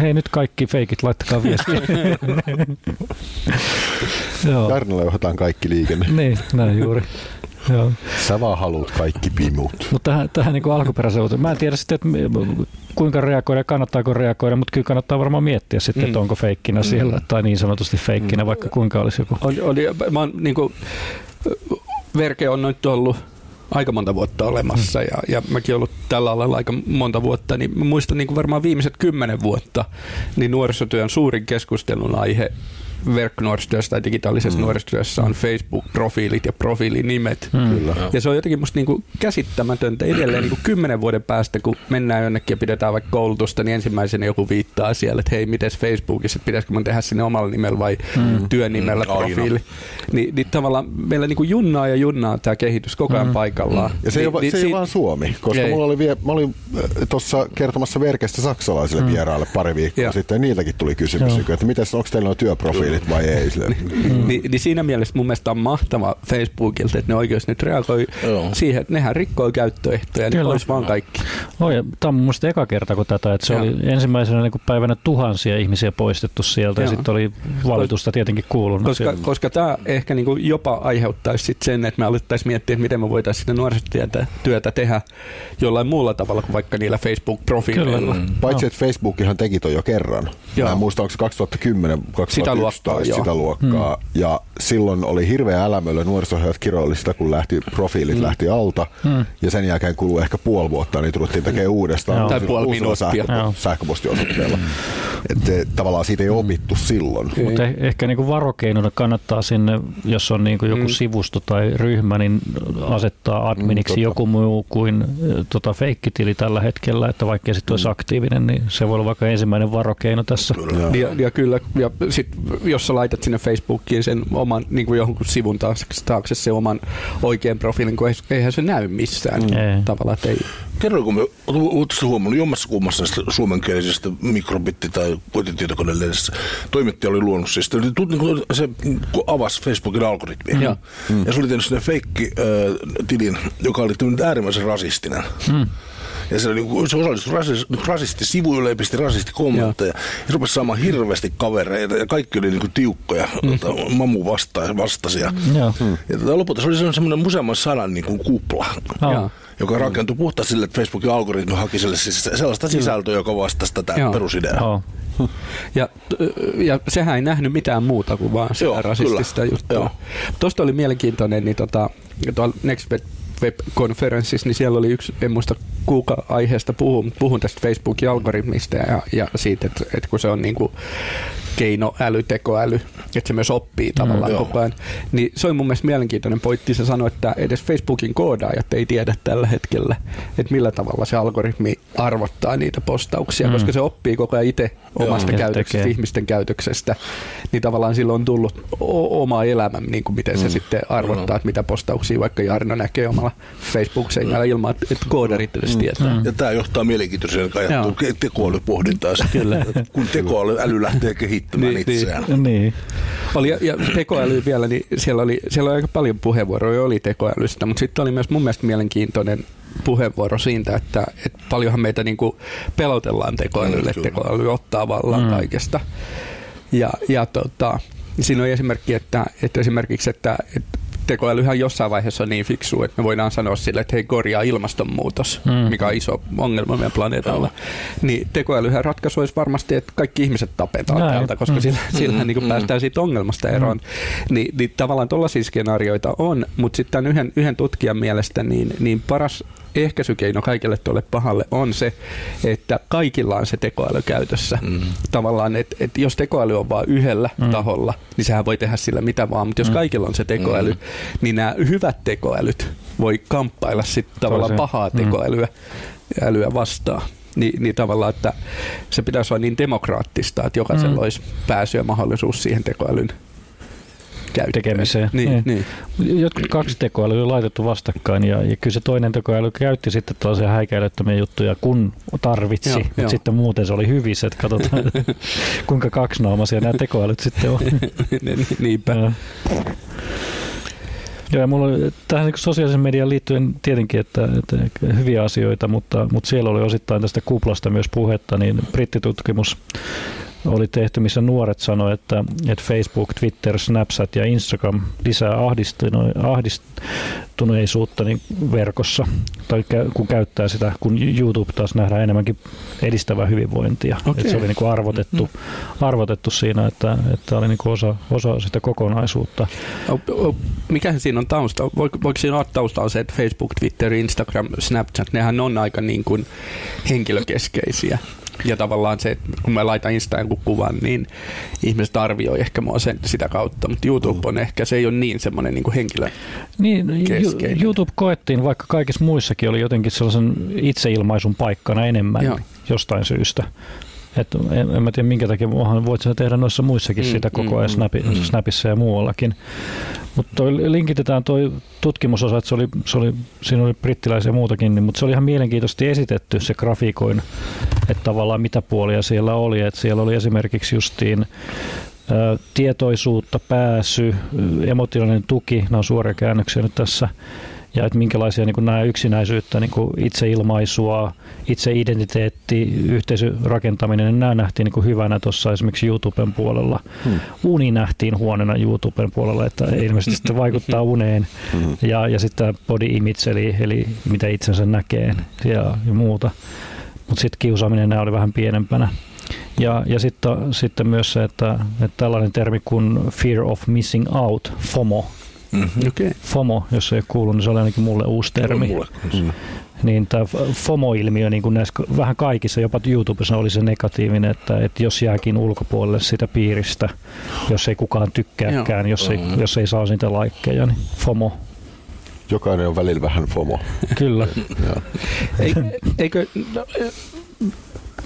Hei nyt kaikki feikit, laittakaa viestiä. [LAUGHS] Jarnilla johdetaan kaikki liikenne. niin, näin juuri. Joo. Sä vaan haluat kaikki pimut. Mutta tähän, tähän niin alkuperäiseen Mä en tiedä sitten, että kuinka reagoida, kannattaako reagoida, mutta kyllä kannattaa varmaan miettiä sitten, mm. että onko feikkinä mm. siellä tai niin sanotusti feikkinä, mm. vaikka kuinka olisi joku. Oli, oli, mä oon, niin kuin, Verke on nyt ollut aika monta vuotta olemassa mm. ja, ja mäkin ollut tällä alalla aika monta vuotta, niin mä muistan niin kuin varmaan viimeiset kymmenen vuotta, niin nuorisotyön suurin keskustelun aihe verkkonuorisotyössä tai digitaalisessa mm. nuorisotyössä on Facebook-profiilit ja profiilinimet. Mm. Ja se on jotenkin musta niinku käsittämätöntä edelleen niinku kymmenen vuoden päästä, kun mennään jonnekin ja pidetään vaikka koulutusta, niin ensimmäisenä joku viittaa siellä, että hei, miten Facebookissa, että pitäisikö mun tehdä sinne omalla nimellä vai mm. työnimellä mm. profiili. Ni, niin tavallaan meillä niinku junnaa ja junnaa tämä kehitys koko ajan mm. paikallaan. Ja se, ei, niin, se ei vaan Suomi, koska ei. mulla oli vie, mä olin äh, tuossa kertomassa verkestä saksalaisille mm. vieraille pari viikkoa ja. sitten, ja niiltäkin tuli kysymys, että miten, onko teillä on työprofiili profiilit vai ei. Mm. Ni, niin siinä mielessä mun mielestä on mahtava Facebookilta, että ne oikeasti nyt reagoi Joo. siihen, että nehän rikkoi käyttöehtoja, niin olisi vaan kaikki. Oi, tämä on mun mielestä eka kerta kun tätä, että se Joo. oli ensimmäisenä niin päivänä tuhansia ihmisiä poistetty sieltä Joo. ja sitten oli valitusta tietenkin kuulunut. Koska, koska tämä ehkä niin kuin jopa aiheuttaisi sit sen, että me alettaisiin miettiä, että miten me voitaisiin sitä nuorisotyötä työtä tehdä jollain muulla tavalla kuin vaikka niillä Facebook-profiileilla. Mm. Paitsi, että Facebookihan teki toi jo kerran. Joo. Mä en muista, onko se 2010, 2011 luokkaa, joo. sitä luokkaa. Hmm. Ja silloin oli hirveä älämöllä, nuorisohjaajat kiroili sitä, kun lähti, profiilit hmm. lähti alta. Hmm. Ja sen jälkeen kului ehkä puoli vuotta, niin tultiin tekemään uudestaan. Tai puoli minuuttia. Sähkö, sähköpostiosoitteella. Että tavallaan siitä ei opittu silloin. Mutta eh, ehkä niin kuin varokeinona kannattaa sinne, jos on niin kuin joku mm. sivusto tai ryhmä, niin asettaa adminiksi mm, joku muu kuin eh, tota, feikkitili tällä hetkellä, että vaikka sitten olisi mm. aktiivinen, niin se voi olla vaikka ensimmäinen varokeino tässä. Kyllä. Ja, ja kyllä, ja sit, jos sä laitat sinne Facebookiin sen oman niin kuin jonkun sivun taakse, taakse se oman oikean profiilin, kun eihän se näy missään mm. tavallaan. Ei. Kerroinko me, oletko huomannut jommassa kummassa näistä suomenkielisestä mikrobitti- tai kotitietokonelehdessä toimittaja oli luonut siis, niin se avasi Facebookin algoritmia. Ja, mm. ja se oli tehnyt sinne feikki-tilin, joka oli äärimmäisen rasistinen. Mm Ja se, niin se osallistui rasis, rasisti sivuille ja pisti rasisti kommentteja. Ja se rupesi saamaan hirveästi kavereita ja kaikki oli niin kuin tiukkoja, mm. tota, mamu vasta, vastasia. Mm. Ja tota, lopulta se oli semmoinen useamman sadan niin kuin kupla. Oh joka rakentui puhtaasti sille, että Facebookin algoritmi haki sille siis sellaista sisältöä, joka vastasi tätä Joo. perusideaa. Oh. Ja, ja sehän ei nähnyt mitään muuta kuin vaan sitä Joo, rasistista kyllä. juttua. Tuosta oli mielenkiintoinen, niin tota, tuolla Next web-konferenssissa, niin siellä oli yksi, en muista kuka aiheesta puhun, puhun tästä Facebookin algoritmista ja, ja siitä, että, että kun se on niin kuin keinoäly, tekoäly, että se myös oppii tavallaan mm, koko ajan. Niin se on mun mielestä mielenkiintoinen pointti. Se sanoi, että edes Facebookin koodaajat ei tiedä tällä hetkellä, että millä tavalla se algoritmi arvottaa niitä postauksia, mm. koska se oppii koko ajan itse omasta Joo, käytöksestä, ihmisten käytöksestä. Niin tavallaan silloin on tullut oma elämä, niin kuin miten se mm. sitten arvottaa, että mitä postauksia vaikka Jarno näkee omalla Facebook-seinällä ilman, että koodarit edes mm. tietää. Ja tämä johtaa mielenkiintoiseen ajatteluun tekoälypohdintaan, [LAUGHS] kun tekoäly lähtee kehittämään niin, itseään. Niin. niin. Oli, ja, ja tekoäly vielä, niin siellä oli, siellä oli aika paljon puheenvuoroja oli tekoälystä, mutta sitten oli myös mun mielestä mielenkiintoinen puheenvuoro siitä, että, että paljonhan meitä niin kuin pelotellaan tekoälylle, että tekoäly ottaa vallan mm. kaikesta. Ja, ja tota, siinä on esimerkki, että, että esimerkiksi, että, että tekoälyhän jossain vaiheessa on niin fiksu, että me voidaan sanoa sille, että hei korjaa ilmastonmuutos, mm. mikä on iso ongelma meidän planeetalla. Niin tekoälyhän ratkaisu olisi varmasti, että kaikki ihmiset tapetaan Näin. täältä, koska mm. sillä, sillä mm. niin kuin päästään siitä ongelmasta eroon. Mm. Ni, niin tavallaan tuollaisia skenaarioita on, mutta sitten yhden, yhden tutkijan mielestä niin, niin paras ehkäisykeino kaikille tuolle pahalle on se, että kaikilla on se tekoäly käytössä. Mm. Tavallaan, että et jos tekoäly on vain yhdellä mm. taholla, niin sehän voi tehdä sillä mitä vaan, mutta jos mm. kaikilla on se tekoäly, mm. niin nämä hyvät tekoälyt voi kamppailla sitten tavallaan Toisin. pahaa mm. tekoälyä mm. älyä vastaan. Ni, niin tavallaan, että se pitäisi olla niin demokraattista, että jokaisella mm. olisi pääsy ja mahdollisuus siihen tekoälyn tekemiseen. Niin, niin. niin. Jotkut kaksi tekoälyä on laitettu vastakkain ja, ja kyllä se toinen tekoäly käytti sitten tällaisia häikäilyttömiä juttuja, kun tarvitsi, joo, mutta joo. sitten muuten se oli hyvissä, että katsotaan [LAUGHS] [LAUGHS] kuinka kaksinaamaisia nämä tekoälyt sitten on. [LAUGHS] Niinpä. Joo, ja mulla oli tähän niin sosiaalisen median liittyen tietenkin, että, että hyviä asioita, mutta, mutta siellä oli osittain tästä kuplasta myös puhetta, niin brittitutkimus oli tehty, missä nuoret sanoivat, että, että Facebook, Twitter, Snapchat ja Instagram lisää ahdistuneisuutta niin verkossa, tai kun käyttää sitä, kun YouTube taas nähdään enemmänkin edistävää hyvinvointia. Okay. Että se oli niin kuin arvotettu, mm. arvotettu siinä, että, että oli niin kuin osa, osa sitä kokonaisuutta. Mikä siinä on tausta? Voiko, voiko siinä olla taustalla se, että Facebook, Twitter, Instagram, Snapchat, nehän on aika niin kuin henkilökeskeisiä? Ja tavallaan se, että kun mä laitan Instaan jonkun kuvan, niin ihmiset arvioi ehkä mua sen, sitä kautta, mutta YouTube on ehkä, se ei ole niin semmoinen niin henkilö Niin, YouTube koettiin, vaikka kaikissa muissakin oli jotenkin sellaisen itseilmaisun paikkana enemmän Joo. jostain syystä. Et en, en mä tiedä minkä takia, voit sä tehdä noissa muissakin mm, sitä koko ajan mm, Snapi, mm. Snapissa ja muuallakin. Mutta linkitetään tuo tutkimusosa, että se oli, se oli, siinä oli brittiläisiä ja muutakin, niin, mutta se oli ihan mielenkiintoisesti esitetty se grafiikoin, että tavallaan mitä puolia siellä oli. Että siellä oli esimerkiksi justiin tietoisuutta, pääsy, emotionaalinen tuki, nämä on suoria käännöksiä nyt tässä, ja että minkälaisia niin nämä yksinäisyyttä, niin kuin itseilmaisua, itseidentiteetti, yhteisörakentaminen, niin nämä nähtiin niin kuin hyvänä tuossa esimerkiksi YouTuben puolella. Hmm. Uni nähtiin huonona YouTuben puolella, että [LAUGHS] ilmeisesti se vaikuttaa uneen. Hmm. Ja, ja sitten body image, eli, eli mitä itsensä näkee ja, ja muuta. Mutta sitten kiusaaminen nämä oli vähän pienempänä. Ja, ja sitten, sitten myös se, että, että tällainen termi kuin fear of missing out, FOMO, Mm-hmm. Okay. FOMO, jos ei kuulu, niin se oli ainakin mulle uusi termi. Mulle. Mm. Niin tämä FOMO-ilmiö niin kuin näissä vähän kaikissa, jopa YouTubessa oli se negatiivinen, että, että jos jääkin ulkopuolelle sitä piiristä, jos ei kukaan tykkääkään, jos ei, mm. jos ei saa niitä laikkeja, niin FOMO. Jokainen on välillä vähän FOMO. Kyllä. Eikö, no,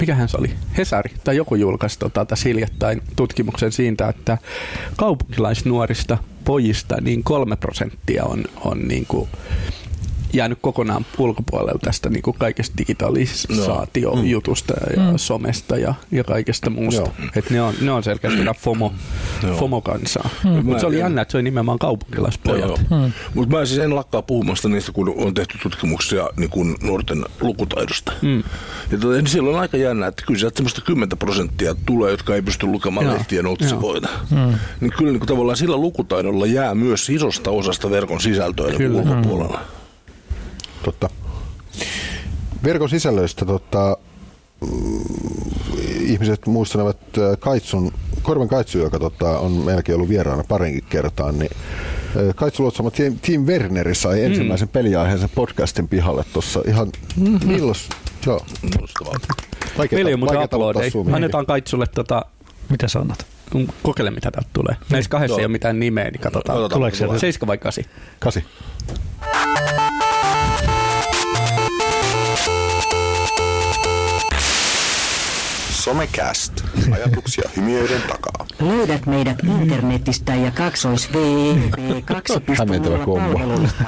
mikähän se oli, Hesari tai joku julkaisi tota, tässä hiljattain tutkimuksen siitä, että kaupunkilaisnuorista pojista niin kolme prosenttia on, on niin kuin jäänyt kokonaan ulkopuolelle tästä niin kuin kaikesta digitalisaatiojutusta ja mm. somesta ja, ja kaikesta muusta. Et ne, on, ne on selkeästi FOMO, FOMO-kansaa. Hmm. Mutta se oli jännä, että se oli nimenomaan kaupunkilaispojat. Hmm. Mutta mä siis en lakkaa puhumasta niistä, kun on tehty tutkimuksia niin kuin nuorten lukutaidosta. Hmm. Ja tota, niin silloin on aika jännä, että kyllä sieltä semmoista 10 prosenttia tulee, jotka ei pysty lukemaan Joo. lehtien otsikoita. Hmm. Niin kyllä niin kuin tavallaan sillä lukutaidolla jää myös isosta osasta verkon sisältöä niin ulkopuolella. Hmm. Totta. Verkon sisällöistä tota, ihmiset muistanevat äh, Kaitsun, Korven Kaitsu, joka tota, on meilläkin ollut vieraana parinkin kertaan, niin äh, Kaitsu luotsama Team Werneri sai mm. ensimmäisen peliaiheisen podcastin pihalle tuossa ihan mm-hmm. millos. Joo. Meillä ei muuten Annetaan Kaitsulle tota... Mitä sanot? Kokeile mitä täältä tulee. Näissä kahdessa Joo. ei ole mitään nimeä, niin katsotaan. Tuleeko sieltä? Seiska vai kasi? Kasi. Somecast. Ajatuksia hymiöiden takaa. Löydät meidät internetistä ja kaksois www.2.0 palveluista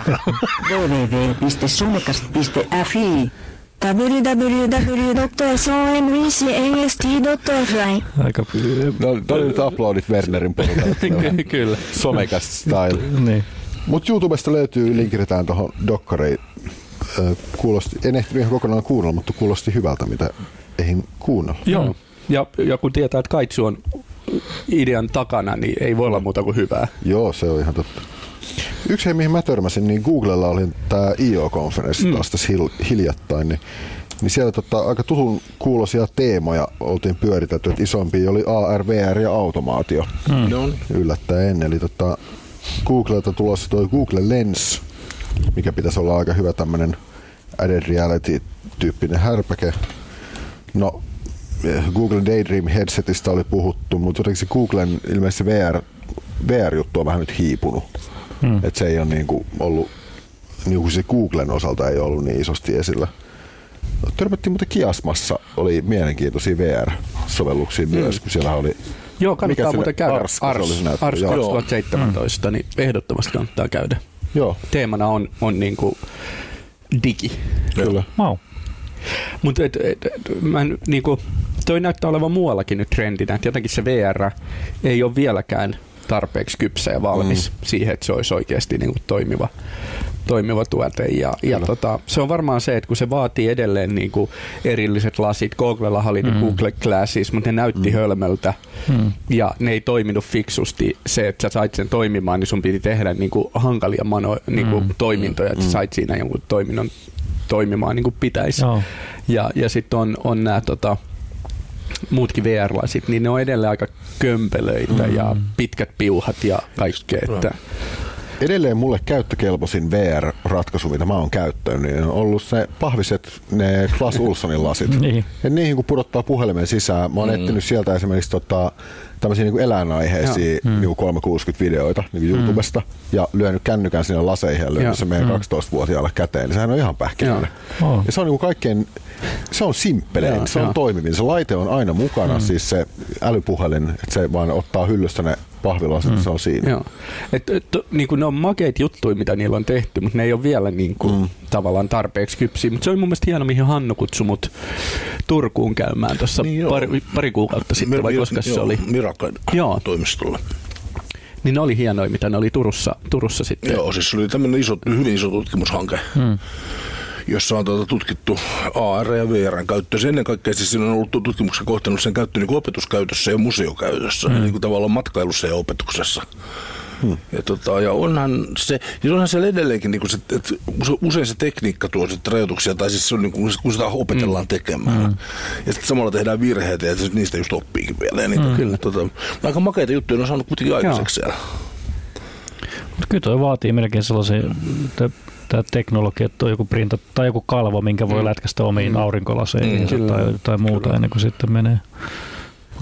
www.somecast.fi www.somnst.fi Aika no, Tämä oli nyt uploadit Wernerin porukalta. Kyllä. Somecast style. niin. Mutta YouTubesta löytyy, linkitään tuohon dokkariin. Kuulosti, en ehtinyt ihan kokonaan kuunnella, mutta kuulosti hyvältä, mitä eihin kuunnella. Joo, ja, ja kun tietää, että Kaitsu on idean takana, niin ei voi olla muuta kuin hyvää. Joo, se on ihan totta. Yksi hei, mihin mä törmäsin, niin Googlella oli tämä IO-konferenssi mm. taas tässä hiljattain, niin, niin siellä tota, aika tutun kuulosia teemoja oltiin pyöritetty, että isompi oli AR, VR ja automaatio mm. yllättäen. Eli tota, Googlelta tulossa tuo Google Lens, mikä pitäisi olla aika hyvä tämmöinen added reality-tyyppinen härpäke, No, Google Daydream headsetistä oli puhuttu, mutta jotenkin se Googlen ilmeisesti VR, VR-juttu on vähän nyt hiipunut. Hmm. Et se ei ole niin kuin ollut, niin kuin se Googlen osalta ei ollut niin isosti esillä. Törmättiin muuten Kiasmassa, oli mielenkiintoisia VR-sovelluksia hmm. myös, kun siellä oli Joo, kannattaa muuten käydä. Ars, Ars, Ars 2017, mm. niin ehdottomasti kannattaa käydä. Joo. Teemana on, on niin kuin digi. Kyllä. Wow. Mutta niinku, toi näyttää olevan muuallakin nyt trendinä, että jotenkin se VR ei ole vieläkään tarpeeksi kypsä ja valmis mm. siihen, että se olisi oikeasti niin kuin toimiva, toimiva tuote. Ja, ja tota, se on varmaan se, että kun se vaatii edelleen niin kuin erilliset lasit, Googlella oli mm. Google Glasses, mutta ne näytti mm. hölmöltä mm. ja ne ei toiminut fiksusti. Se, että sä sait sen toimimaan, niin sun piti tehdä niin kuin hankalia mano, niin kuin mm. toimintoja, että sä mm. sait siinä jonkun toiminnon toimimaan niin kuin pitäisi. Joo. Ja, ja sitten on, on nämä tota, muutkin VR-lasit, niin ne on edelleen aika kömpelöitä mm. ja pitkät piuhat ja kaikkea. Että, edelleen mulle käyttökelpoisin VR-ratkaisu, mitä mä oon käyttänyt, niin on ollut se pahviset ne Klaas Ulssonin lasit. [LAUGHS] niin. Ja niihin kun pudottaa puhelimen sisään, mä oon mm. etsinyt sieltä esimerkiksi tota, tämmöisiä niin eläinaiheisia mm. niin 360-videoita niin mm. YouTubesta ja lyönyt kännykän sinne laseihin ja lyönyt se meidän mm. 12-vuotiaalle käteen, niin sehän on ihan pähkinäinen. Oh. Ja se on niin kuin kaikkein, se on simppelein, se on toimivin. Se laite on aina mukana, mm. siis se älypuhelin, että se vaan ottaa hyllystä ne pahvilasit, mm. se on siinä. Joo. Et, et, niin kuin ne on makeita juttuja, mitä niillä on tehty, mutta ne ei ole vielä niin kuin, mm. tavallaan tarpeeksi kypsiä. Mutta se oli mun mielestä hieno, mihin Hannu kutsui mut Turkuun käymään tuossa niin pari, pari kuukautta sitten, Mir- vai koska se oli? Mirakan joo. toimistolla. Niin ne oli hienoja, mitä ne oli Turussa, Turussa sitten. Joo, siis se oli tämmöinen iso, hyvin iso tutkimushanke. Hmm jossa on tuota tutkittu AR ja VR käyttö. Ennen kaikkea siis siinä on ollut tutkimuksen kohtanut sen käyttö niin opetuskäytössä ja museokäytössä, mm. niin kuin tavallaan matkailussa ja opetuksessa. Hmm. Ja, tota, ja onhan se, ja onhan siellä edelleenkin, niin se, että usein se tekniikka tuo sitten rajoituksia, tai siis se on niin kuin, kun sitä opetellaan hmm. tekemään. Hmm. Ja sitten samalla tehdään virheitä, ja niistä just oppiikin vielä. Ja niitä, hmm. kyllä, tota, aika makeita juttuja on saanut kuitenkin aikaiseksi siellä. Mutta kyllä toi vaatii melkein sellaisen, tämä teknologia, että on joku printa tai joku kalvo, minkä voi mm. lätkästä omiin mm. aurinkolaseihin mm, tai, tai muuta kyllä. ennen kuin sitten menee.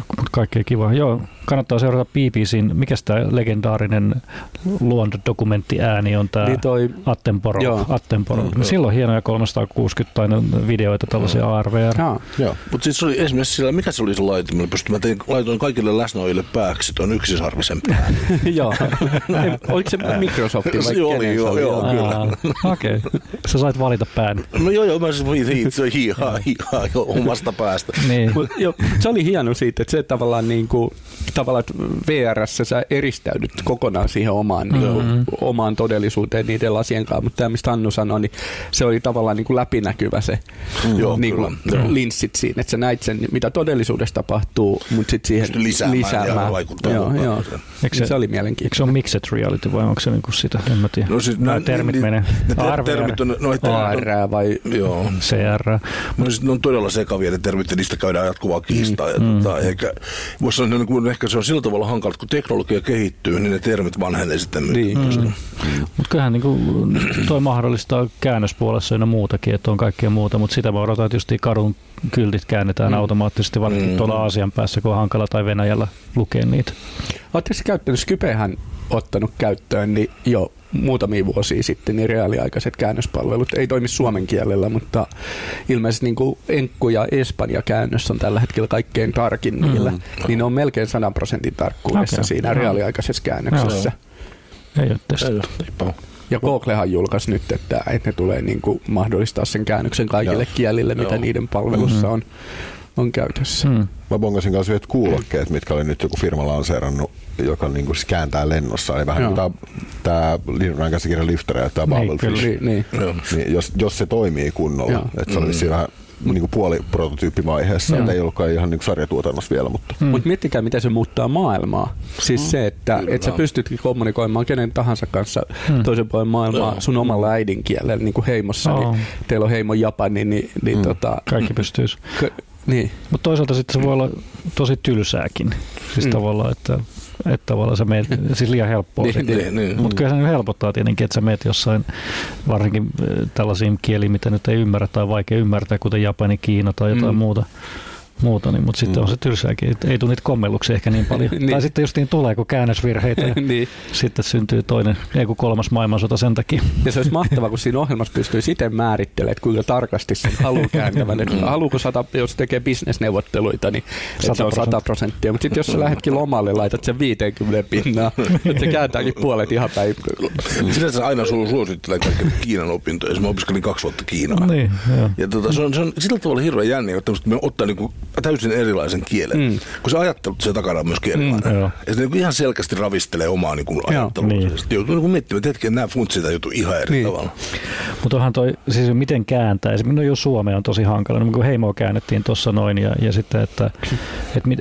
Mutta kaikkea kiva. Joo, kannattaa seurata BBCin, mikä tämä legendaarinen luontodokumentti ääni on tämä niin toi, Attenborough. Joo. Attenborough. Mm, Silloin hienoja 360 tai videoita, tällaisia mm. ARVR. Joo. Mutta siis oli esimerkiksi sillä, mikä se oli se laite, millä pystyi, mä tein, laitoin kaikille läsnäolille pääksi tuon yksisarvisen pään. [LAUGHS] joo. [LAUGHS] Oliko se Microsoft vai Joo, oli, joo, joo, kyllä. Okei. Okay. Sä sait valita pään. No joo, joo, mä siis voin se hiihaa, hiihaa omasta päästä. niin. Mut, jo, se oli hieno siitä, että se tavallaan, niin kuin, tavallaan että VRssä sä eristäydyt kokonaan siihen omaan, niin kuin, mm-hmm. omaan todellisuuteen niiden lasien kanssa, mutta tämä mistä Annu sanoi, niin se oli tavallaan niin kuin läpinäkyvä se mm, niin kuin, linssit siinä, että sä näit sen, mitä todellisuudessa tapahtuu, mutta sitten siihen lisäämään, lisäämään. ja joo, joo. Eikö se, se, oli mielenkiintoista. Eikö se ole mixed reality vai onko se niin kuin sitä, en mä tiedä. No siis nämä termit niin, menee. Ne termit on, no, AR vai joo. CR. No, siis ne on todella sekavia ne termit ja niistä käydään jatkuvaa kiistaa. Mm. Ja, tota, eikä, voisi sanoa, että niin ehkä se on sillä tavalla hankala, että kun teknologia kehittyy, niin ne termit vanhenee sitten. Niin. Mm. Mm. Mutta kyllähän niin kuin, toi mahdollistaa käännöspuolessa ja muutakin, että on kaikkea muuta, mutta sitä voi odottaa, että just kadun kyltit käännetään mm. automaattisesti, varsinkin mm. tuolla Aasian päässä, kun on hankala tai Venäjällä lukea niitä. Oletteko käyttänyt Skypehän ottanut käyttöön niin jo muutamia vuosia sitten niin reaaliaikaiset käännöspalvelut ei toimi suomen kielellä, mutta ilmeisesti niin kuin Enkku ja Espanja käännös on tällä hetkellä kaikkein tarkin niillä, mm. niin ne on melkein 100 prosentin tarkkuudessa okay. siinä reaaliaikaisessa käännöksessä. Ei ole testattu. Ja Googlehan julkaisi nyt, että, että ne tulee niin kuin mahdollistaa sen käännöksen kaikille Joo. kielille, mitä Joo. niiden palvelussa mm-hmm. on, on käytössä. Mm. Mä bongasin kanssa yhdet kuulokkeet, mitkä oli nyt joku firma lanseerannut, joka niin kuin kääntää lennossa. Eli vähän Joo. kuin tämä Linnunrajan käsikirjan Lifter ja tämä niin, Babelfish. Niin, niin. niin, jos, jos se toimii kunnolla. Että se oli mm. vähän niin kuin puoli prototyyppivaiheessa, että ei ollutkaan ihan niin sarjatuotannossa vielä. Mutta mm. Mut miettikää, miten se muuttaa maailmaa. Siis mm. se, että et sä pystytkin kommunikoimaan kenen tahansa kanssa mm. toisen puolen maailmaa no. sun omalla äidinkielellä, niin kuin heimossa, oh. niin teillä on heimo Japani, niin, niin mm. tota, Kaikki pystyisi. K- niin. Mutta toisaalta sitten se voi olla tosi tylsääkin. Siis mm. tavallaan, että että tavallaan sä meet, siis liian helppoa. niin, niin, niin. Mutta kyllä se helpottaa tietenkin, että sä meet jossain, varsinkin äh, tällaisiin kieliin, mitä nyt ei ymmärrä tai vaikea ymmärtää, kuten Japani, Kiina tai jotain mm. muuta muuta, niin, mutta sitten mm. on se tylsääkin, että ei tule niitä kommelluksia ehkä niin paljon. [LAUGHS] niin. Tai sitten just niin tulee, kun käännösvirheitä ja [LAUGHS] niin. sitten syntyy toinen, ei kun kolmas maailmansota sen takia. [LAUGHS] Ja se olisi mahtavaa, kun siinä ohjelmassa pystyy siten määrittelemään, että kuinka tarkasti sen haluaa kääntävän. Että haluuko sata, jos tekee bisnesneuvotteluita, niin se on 100 prosenttia. Mutta sitten jos sä lähdetkin lomalle, laitat sen 50 pinnaa, että se kääntääkin puolet ihan päin. Sitä se aina sulla suosittelee kaikki Kiinan opintoja. Mä opiskelin kaksi vuotta Kiinaa. Niin, ja tota, se, on, se on sillä tavalla hirveän jänniä, että me ottaa niinku täysin erilaisen kielen, mm. kun se ajattelut se takana on myöskin erilainen. Mm, ja se niin ihan selkeästi ravistelee omaa niin kuin ajattelua. Niin. Sitten joutuu niin miettimään, että hetken nämä funtsit joutuu ihan eri niin. tavalla. Mutta onhan toi, siis miten kääntää, no jo Suomea on tosi hankala, niin kun heimoa käännettiin tuossa noin ja, ja sitten, että, että mit,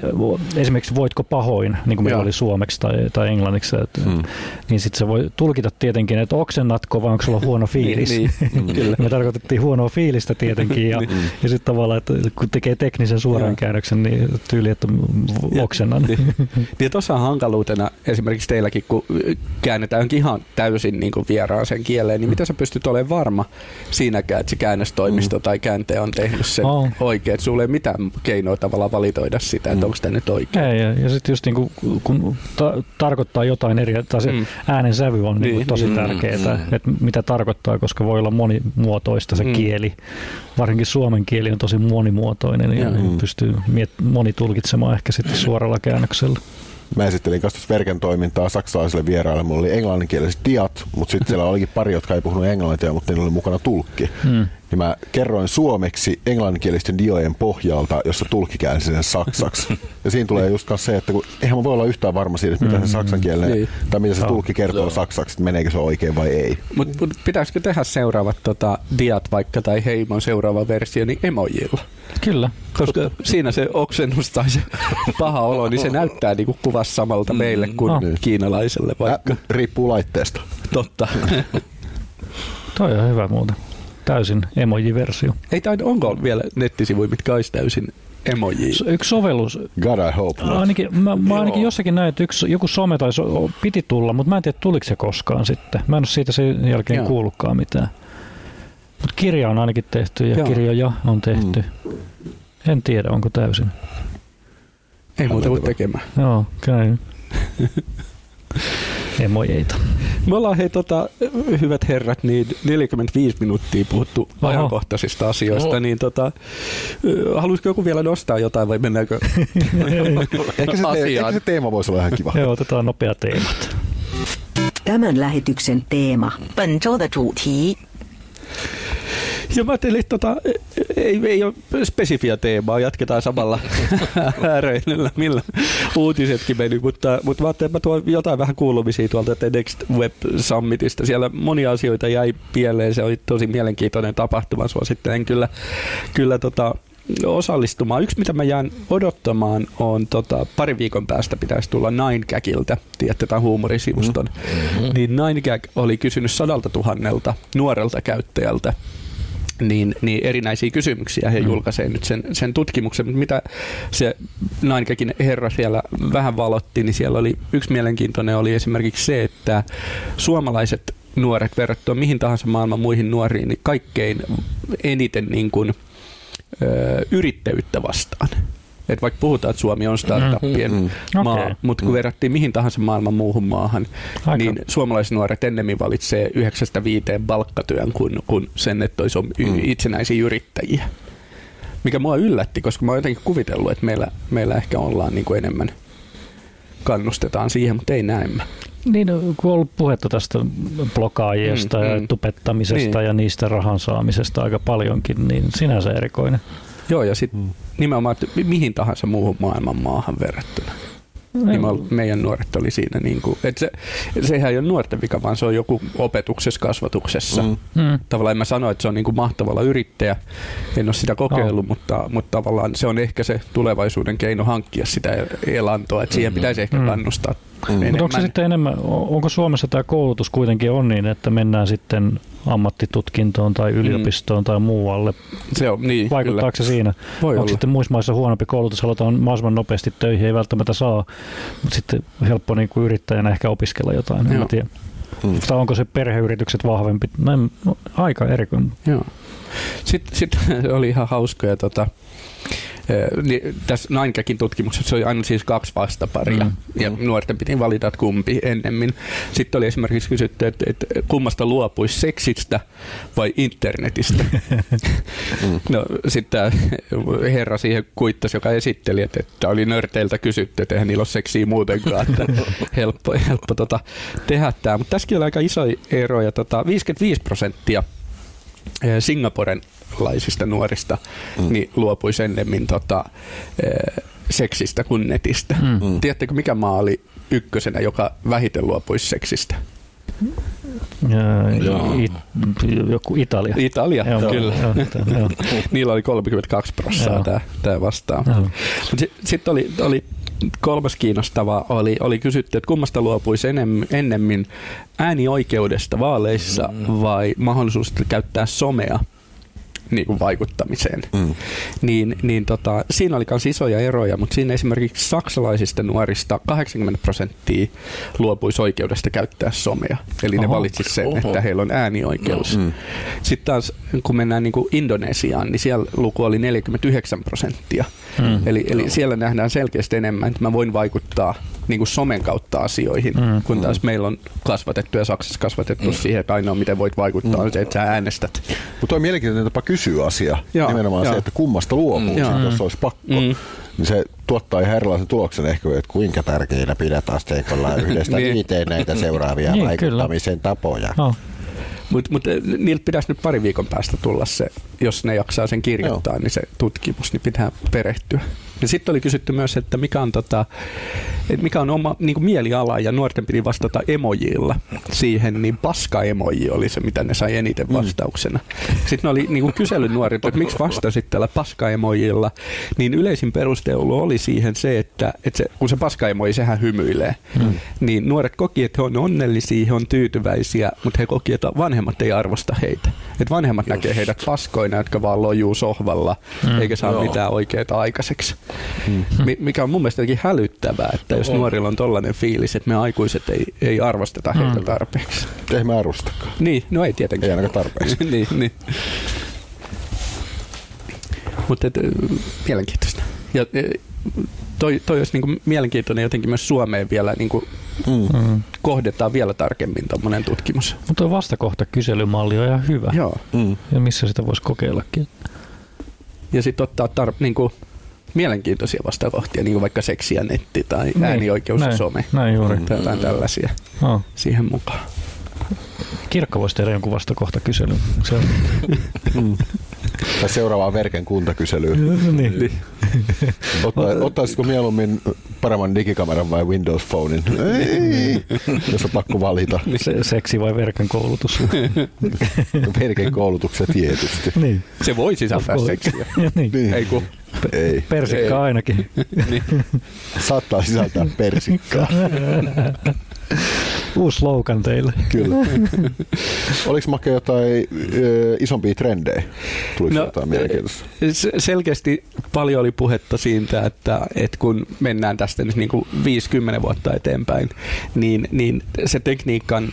esimerkiksi voitko pahoin, niin kuin meillä oli suomeksi tai, tai englanniksi, että, mm. niin sitten se voi tulkita tietenkin, että oksennatko vai onko sulla huono [LAUGHS] fiilis. niin, [LAUGHS] niin. Me tarkoitettiin huonoa fiilistä tietenkin ja, [LAUGHS] niin. ja sitten tavallaan, että kun tekee teknisen suoran käännöksen niin tyyli, että oksennan. Niin, [LAUGHS] niin tuossa hankaluutena esimerkiksi teilläkin, kun käännetään ihan täysin niin kuin vieraaseen kieleen, niin miten sä pystyt olemaan varma siinäkään, että se käännöstoimisto mm. tai kääntäjä on tehnyt sen oh. oikein, että sulla ei mitään keinoa tavallaan valitoida sitä, että mm. onko tämä nyt oikein. Ei, ja, ja sitten just niin kuin, kun ta- tarkoittaa jotain eri, tai se mm. äänen sävy on niin, niin, tosi mm, tärkeää, mm. että mitä tarkoittaa, koska voi olla monimuotoista se mm. kieli. Varsinkin suomen kieli on tosi monimuotoinen ja mm. pystyy miet- moni tulkitsemaan ehkä sitten [CLEARS THROAT] suoralla käännöksellä. Mä esittelin kanssa verken toimintaa saksalaiselle vieraille. Mulla oli englanninkieliset diat, mutta sitten siellä olikin pari, jotka ei puhunut englantia, mutta niillä oli mukana tulkki. Hmm. Niin mä kerroin suomeksi englanninkielisten diojen pohjalta, jossa tulkki käänsi sen saksaksi. [LAUGHS] Ja siinä tulee just se, että kun, eihän mä voi olla yhtään varma siitä, että mitä se hmm. saksankielinen niin. tai mitä se tulkki kertoo saksaksi, että meneekö se oikein vai ei. Mutta mut pitäisikö tehdä seuraavat tota, diat vaikka tai heimon seuraava versio niin emojilla? Kyllä. Koska siinä se oksennus tai se paha olo, niin se näyttää niinku kuvassa samalta mm. meille kuin no. kiinalaiselle vaikka. Ä, riippuu laitteesta. Totta. Toi on hyvä muuta. Täysin emoji-versio. Ei tai onko vielä nettisivuja, mitkä olisi täysin emoji. Yksi sovellus. God I hope not. Ainakin, mä, mä ainakin jossakin näin, että yksi, joku some tai so, piti tulla, mutta mä en tiedä tuliko se koskaan sitten. Mä en ole siitä sen jälkeen Joo. kuullutkaan mitään. Mutta kirja on ainakin tehty ja Joo. kirjoja on tehty. Mm. En tiedä, onko täysin. Ei muuta kuin tekemään. Joo, käy. [LAUGHS] Emojeita. Me ollaan hei tota, hyvät herrat, niin 45 minuuttia puhuttu Oho. ajankohtaisista asioista, Oho. niin tota, haluaisiko joku vielä nostaa jotain vai mennäänkö [LAUGHS] ehkä, se te- ehkä se teema voisi olla ihan kiva. Joo, otetaan nopea teemat. Tämän lähetyksen teema. Ja mä ajattelin, että tota, ei, ei ole spesifiä teemaa, jatketaan samalla [LAUGHS] ääröilyllä, millä uutisetkin meni, mutta, mutta mä ajattelin, että mä tuon jotain vähän kuulumisia tuolta Next Web Summitista. Siellä monia asioita jäi pieleen, se oli tosi mielenkiintoinen tapahtuma, suosittelen kyllä, kyllä tota, osallistumaan. Yksi, mitä mä jään odottamaan, on tota, pari viikon päästä pitäisi tulla Ninegagiltä, tiedätte tämän huumorisivuston. Mm-hmm. Niin Ninegag oli kysynyt sadalta tuhannelta nuorelta käyttäjältä niin, niin erinäisiä kysymyksiä. He mm. julkaisee nyt sen, sen tutkimuksen. Mitä se Nainkäkin herra siellä vähän valotti, niin siellä oli yksi mielenkiintoinen oli esimerkiksi se, että suomalaiset nuoret verrattuna mihin tahansa maailman muihin nuoriin, niin kaikkein eniten niin kuin, ö, yrittäjyyttä vastaan. Et vaikka puhutaan, että Suomi on startuppien mm, mm, maa, okay. mutta kun mm. verrattiin mihin tahansa maailman muuhun maahan, Aika. niin suomalaisnuoret ennemmin valitsee 9-5 palkkatyön kuin, kuin sen, että olisi mm. itsenäisiä yrittäjiä. Mikä mua yllätti, koska mä oon jotenkin kuvitellut, että meillä, meillä ehkä ollaan niin kuin enemmän kannustetaan siihen, mutta ei näin. Niin, kun on ollut puhetta tästä blokaajista mm, ja mm. tupettamisesta niin. ja niistä rahan saamisesta aika paljonkin, niin sinänsä erikoinen. Joo, ja sitten mm. nimenomaan, että mihin tahansa muuhun maailman maahan verrattuna. Niin meidän nuoret oli siinä, niin kuin, että se, sehän ei ole nuorten vika, vaan se on joku opetuksessa, kasvatuksessa. Mm. Mm. Tavallaan en mä sano, että se on niin kuin mahtavalla yrittäjä, en ole sitä kokeillut, no. mutta, mutta tavallaan se on ehkä se tulevaisuuden keino hankkia sitä elantoa, että siihen mm. pitäisi ehkä mm. kannustaa Mm. Mutta onko se sitten enemmän, onko Suomessa tämä koulutus kuitenkin on niin, että mennään sitten ammattitutkintoon tai mm. yliopistoon mm. tai muualle? Se on, niin, Vaikuttaako kyllä. se siinä? Voi onko olla. sitten muissa maissa huonompi koulutus, halutaan mahdollisimman nopeasti töihin, ei välttämättä saa, mutta sitten helppo niin kuin yrittäjänä ehkä opiskella jotain, en tiedä. Mm. Tai onko se perheyritykset vahvempi? Näin, no, aika erikoinen. Joo. Sitten, sitten [LAUGHS] oli ihan hauskoja tota, tässä Nainkäkin tutkimuksessa oli aina siis kaksi vastaparia mm. ja mm. nuorten piti valita, kumpi ennemmin. Sitten oli esimerkiksi kysytty, että, että kummasta luopuisi seksistä vai internetistä. [LAUGHS] mm. No sitten herra siihen kuittasi, joka esitteli, että, että oli nörteiltä kysytty, että eihän niillä ole seksiä muutenkaan, että [LAUGHS] helppo, helppo tota, tehdä tämä. Mutta tässäkin oli aika iso ero ja tota, 55 prosenttia Singaporen laisista nuorista mm. niin luopuisi ennemmin tota, seksistä kuin netistä. Mm. mm. Tiedättekö, mikä maa oli ykkösenä, joka vähiten luopuisi seksistä? Ja, it, joku Italia. Italia, joo, kyllä. Joo, joo. [LAUGHS] Niillä oli 32 prosenttia tämä vastaan. Sitten sit oli, oli kolmas kiinnostava oli, oli kysytty, että kummasta luopuisi enemmän, ennemmin äänioikeudesta vaaleissa mm. vai mahdollisuus käyttää somea niin kuin vaikuttamiseen. Mm. Niin, niin tota, siinä oli myös isoja eroja, mutta siinä esimerkiksi saksalaisista nuorista 80 prosenttia luopuisi oikeudesta käyttää somea. Eli Oho. ne valitsisivat sen, Oho. että heillä on äänioikeus. No. Mm. Sitten taas kun mennään niin kuin Indonesiaan, niin siellä luku oli 49 prosenttia. Mm. Eli, eli siellä nähdään selkeästi enemmän, että mä voin vaikuttaa niin kuin somen kautta asioihin, mm. kun taas mm. meillä on kasvatettu ja Saksassa kasvatettu mm. siihen, että ainoa miten voit vaikuttaa mm. on se, että sä äänestät. Mutta on mielenkiintoinen tapa kysyä asia. Joo, Nimenomaan joo. se, että kummasta luopuu, mm. jos olisi pakko. Mm. Niin se tuottaa ihan erilaisen tuloksen ehkä, että kuinka tärkeinä pidät asteikolla [LAUGHS] yhdestä niin. viiteen näitä seuraavia niin, vaikuttamisen kyllä. tapoja. No. Mutta mut, niiltä pitäisi nyt pari viikon päästä tulla se, jos ne jaksaa sen kirjoittaa, Joo. niin se tutkimus, niin pitää perehtyä. Ja sitten oli kysytty myös, että mikä on, tota, että mikä on oma niin mieliala, ja nuorten piti vastata emojilla siihen, niin paska-emoji oli se, mitä ne sai eniten mm. vastauksena. Sitten ne oli niin kysellyt nuoret, että miksi vastasit tällä paska-emojilla, niin yleisin perusteulu oli siihen se, että, että se, kun se paska-emoji, sehän hymyilee, mm. niin nuoret koki, että he on onnellisia, he on tyytyväisiä, mutta he koki, että vanhemmat ei arvosta heitä. Että vanhemmat Just. näkee heidät paskoina, jotka vaan lojuu sohvalla, mm. eikä saa Joo. mitään oikeaa aikaiseksi. Mm. Mikä on mun mielestä jotenkin hälyttävää, että jos on. nuorilla on tollainen fiilis, että me aikuiset ei, ei arvosteta mm. heitä tarpeeksi. Ei me arvostakaan. Niin, no ei tietenkään. Ei ainakaan tarpeeksi. [LAUGHS] niin, niin. Mutta mielenkiintoista. Ja, toi, toi olisi niinku mielenkiintoinen jotenkin myös Suomeen vielä niinku mm. kohdetaan vielä tarkemmin tuommoinen tutkimus. Mutta tuo vastakohta kyselymalli on ihan hyvä. Joo. Mm. Ja missä sitä voisi kokeillakin. Ja sitten ottaa tar- niinku, mielenkiintoisia vastakohtia, niin kuin vaikka seksi ja netti tai niin, äänioikeus näin, ja some. Näin juuri. Tai jotain tällaisia oh. siihen mukaan. Kirkko voisi tehdä jonkun vasta kyselyn. Se on... [LAUGHS] mm. Tai seuraavaan Verken kuntakyselyyn. [LAUGHS] niin. Otta, ottaisitko mieluummin paremman digikameran vai Windows Phonein? Ei, [LAUGHS] jos on pakko valita. Se, seksi vai Verken koulutus? [LAUGHS] Verken koulutukset tietysti. Niin. Se voi sisältää seksiä. niin. niin. Ei kun ei. Persikka Ei. ainakin. niin. Saattaa sisältää persikkaa. Uusi slogan teille. Kyllä. [LAUGHS] Oliko Make jotain ö, isompia trendejä? Tuliko no, jotain mielenkiintoista? Selkeästi paljon oli puhetta siitä, että, että kun mennään tästä nyt niin kuin 50 vuotta eteenpäin, niin, niin se tekniikan,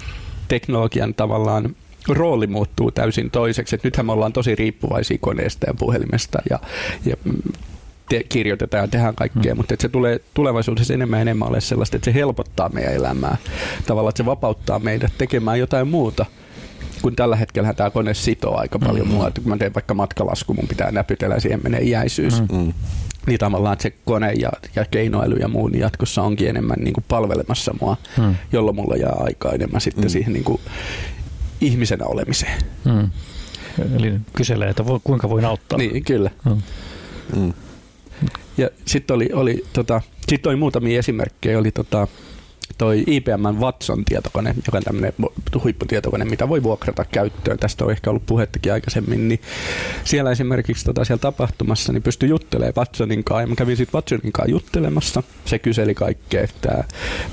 teknologian tavallaan rooli muuttuu täysin toiseksi. Et nythän me ollaan tosi riippuvaisia koneesta ja puhelimesta ja, ja te, kirjoitetaan ja tehdään kaikkea, mm. mutta että se tulee tulevaisuudessa enemmän ja enemmän ole sellaista, että se helpottaa meidän elämää. Tavallaan, että se vapauttaa meidät tekemään jotain muuta kun tällä hetkellä tämä kone sitoo aika paljon mm-hmm. mua. Että kun mä teen vaikka matkalasku, mun pitää näpytellä ja siihen menee iäisyys. Mm-hmm. Niin tavallaan että se kone ja, ja keinoäly ja muu niin jatkossa onkin enemmän niin kuin palvelemassa mua, mm. jolloin mulla jää aikaa enemmän sitten mm. siihen niin kuin ihmisenä olemiseen. Mm. Eli kyselee, että kuinka voin auttaa. Niin, kyllä. Mm. Mm. Ja sitten oli, oli, tota, sit oli muutamia esimerkkejä. Oli tota, toi IBM Watson-tietokone, joka on tämmöinen huipputietokone, mitä voi vuokrata käyttöön. Tästä on ehkä ollut puhettakin aikaisemmin. Niin siellä esimerkiksi tota, siellä tapahtumassa niin pystyi juttelemaan Watsonin kanssa. Ja mä kävin sitten Watsonin kanssa juttelemassa. Se kyseli kaikkea, että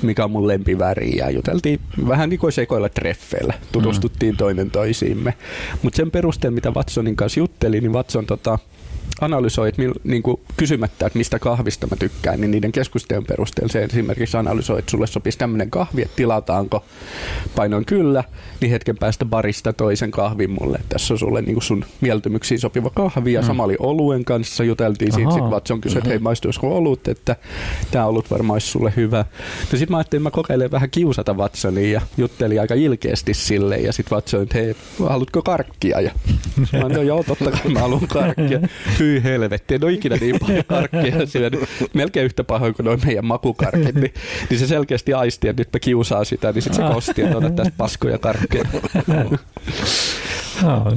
mikä on mun lempiväri. Ja juteltiin vähän niin kuin sekoilla treffeillä. Tutustuttiin mm. toinen toisiimme. Mutta sen perusteella, mitä Watsonin kanssa jutteli, niin Watson tota, analysoit niin kuin kysymättä, että mistä kahvista mä tykkään, niin niiden keskustelun perusteella se esimerkiksi analysoi, että sulle sopisi tämmöinen kahvi, että tilataanko. Painoin kyllä, niin hetken päästä barista toisen kahvin mulle. Tässä on sulle niin kuin sun mieltymyksiin sopiva kahvi ja mm. sama oli oluen kanssa. Juteltiin siitä, sitten Watson kysyi, että hei mm-hmm. maistuisiko olut, että tämä olut varmaan olisi sulle hyvä. Ja sitten mä ajattelin, että mä kokeilen vähän kiusata Watsonia ja juttelin aika ilkeästi sille ja sitten Watson, että hei, haluatko karkkia? Ja [LAUGHS] mä sanoin, no joo, totta kai mä haluan karkkia. [LAUGHS] Hyi helvetti, en ole ikinä niin paljon karkkia siellä, melkein yhtä pahoin kuin noin meidän makukarkit, niin, niin se selkeästi aisti, että nyt mä kiusaan sitä, niin sitten se kosti, että on tässä paskoja karkkeja.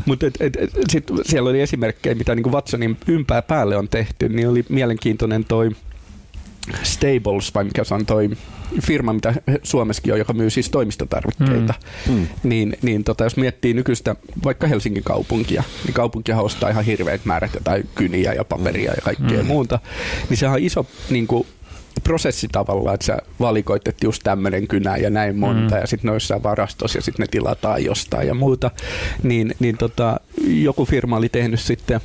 Mutta sitten siellä oli esimerkkejä, mitä niin Watsonin ympää päälle on tehty, niin oli mielenkiintoinen toi Stables, vai mikä se on toi firma, mitä Suomessakin on, joka myy siis toimistotarvikkeita, mm. Mm. niin, niin tota, jos miettii nykyistä vaikka Helsingin kaupunkia, niin kaupunkia ostaa ihan hirveät määrät jotain kyniä ja paperia ja kaikkea mm. muuta, niin sehän on iso niin kuin, prosessi tavallaan, että sä valikoit, että just tämmöinen kynä ja näin monta, mm. ja sitten noissa varastossa ja sitten ne tilataan jostain ja muuta, niin, niin tota, joku firma oli tehnyt sitten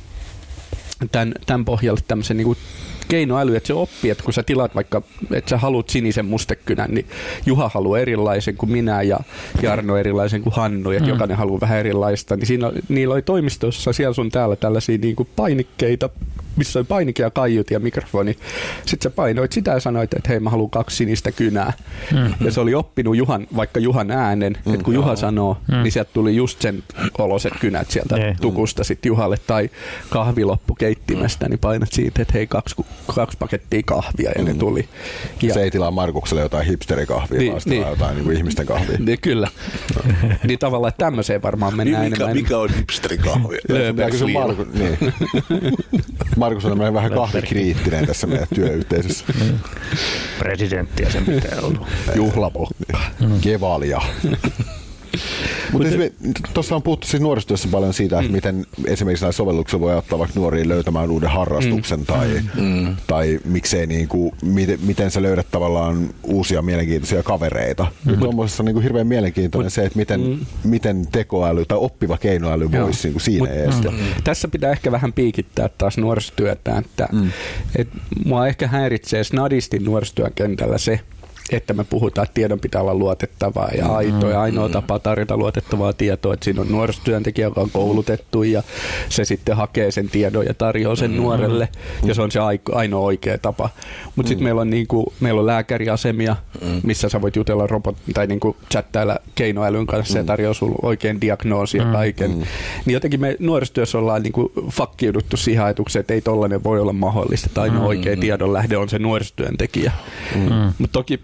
tämän, tämän pohjalle tämmöisen niin keinoäly, että se oppii, että kun sä tilaat vaikka, että sä haluat sinisen mustekynän, niin Juha haluaa erilaisen kuin minä ja Jarno erilaisen kuin Hannu, että mm. jokainen haluaa vähän erilaista, niin siinä, niillä oli toimistossa siellä sun täällä tällaisia niin kuin painikkeita, missä oli painike ja kaiut ja mikrofoni. Sitten sä painoit sitä ja sanoit, että hei mä haluan kaksi sinistä kynää. Mm. Ja se oli oppinut Juhan, vaikka Juhan äänen, mm. että kun Juha sanoo, mm. niin sieltä tuli just sen oloset kynät sieltä mm. tukusta sitten Juhalle. Tai kahviloppu keittimestä, niin painat siitä, että hei kaksi, kaksi pakettia kahvia ja mm. ne tuli. Ja, se ei tilaa Markukselle jotain hipsterikahvia, niin, vaan niin, jotain niin kuin ihmisten kahvia. Niin, kyllä. [LAUGHS] niin tavallaan, että tämmöiseen varmaan mennään niin, mikä, enemmän. Mikä on hipsterikahvi? [LAUGHS] Markus, niin. [LAUGHS] Markus on vähän kahvikriittinen tässä meidän työyhteisössä. Presidenttiä sen pitää olla. Juhlapokka. Kevalia. Mutta tuossa on puhuttu siis nuorisotyössä paljon siitä, että mm. miten esimerkiksi näillä sovelluksilla voi auttaa vaikka nuoriin löytämään uuden harrastuksen mm. tai, mm. tai miksei niin kuin, miten, miten sä löydät tavallaan uusia mielenkiintoisia kavereita. Mm. Tuommoisessa niin kuin hirveän mielenkiintoinen Mut, se, että miten, mm. miten tekoäly tai oppiva keinoäly Joo. voisi niin kuin siinä Mut, estää. Mm. Tässä pitää ehkä vähän piikittää taas nuorisotyötä, että mm. et, mua ehkä häiritsee snadisti nuorisotyön kentällä se, että me puhutaan, että tiedon pitää olla luotettavaa ja mm-hmm. aitoa ja ainoa mm. tapa tarjota luotettavaa tietoa, että siinä on nuorisotyöntekijä, joka on koulutettu ja se sitten hakee sen tiedon ja tarjoaa sen mm-hmm. nuorelle ja se on se ainoa oikea tapa. Mutta sitten meillä on, niinku, meillä on lääkäriasemia, missä sä voit jutella robot tai niinku chattailla keinoälyn kanssa ja tarjoaa sulle oikein diagnoosi ja kaiken. Niin jotenkin me nuorisotyössä ollaan niinku fakkiuduttu siihen ajatukseen, että ei tollainen voi olla mahdollista, tai ainoa oikea tiedonlähde on se nuorisotyöntekijä. Mutta toki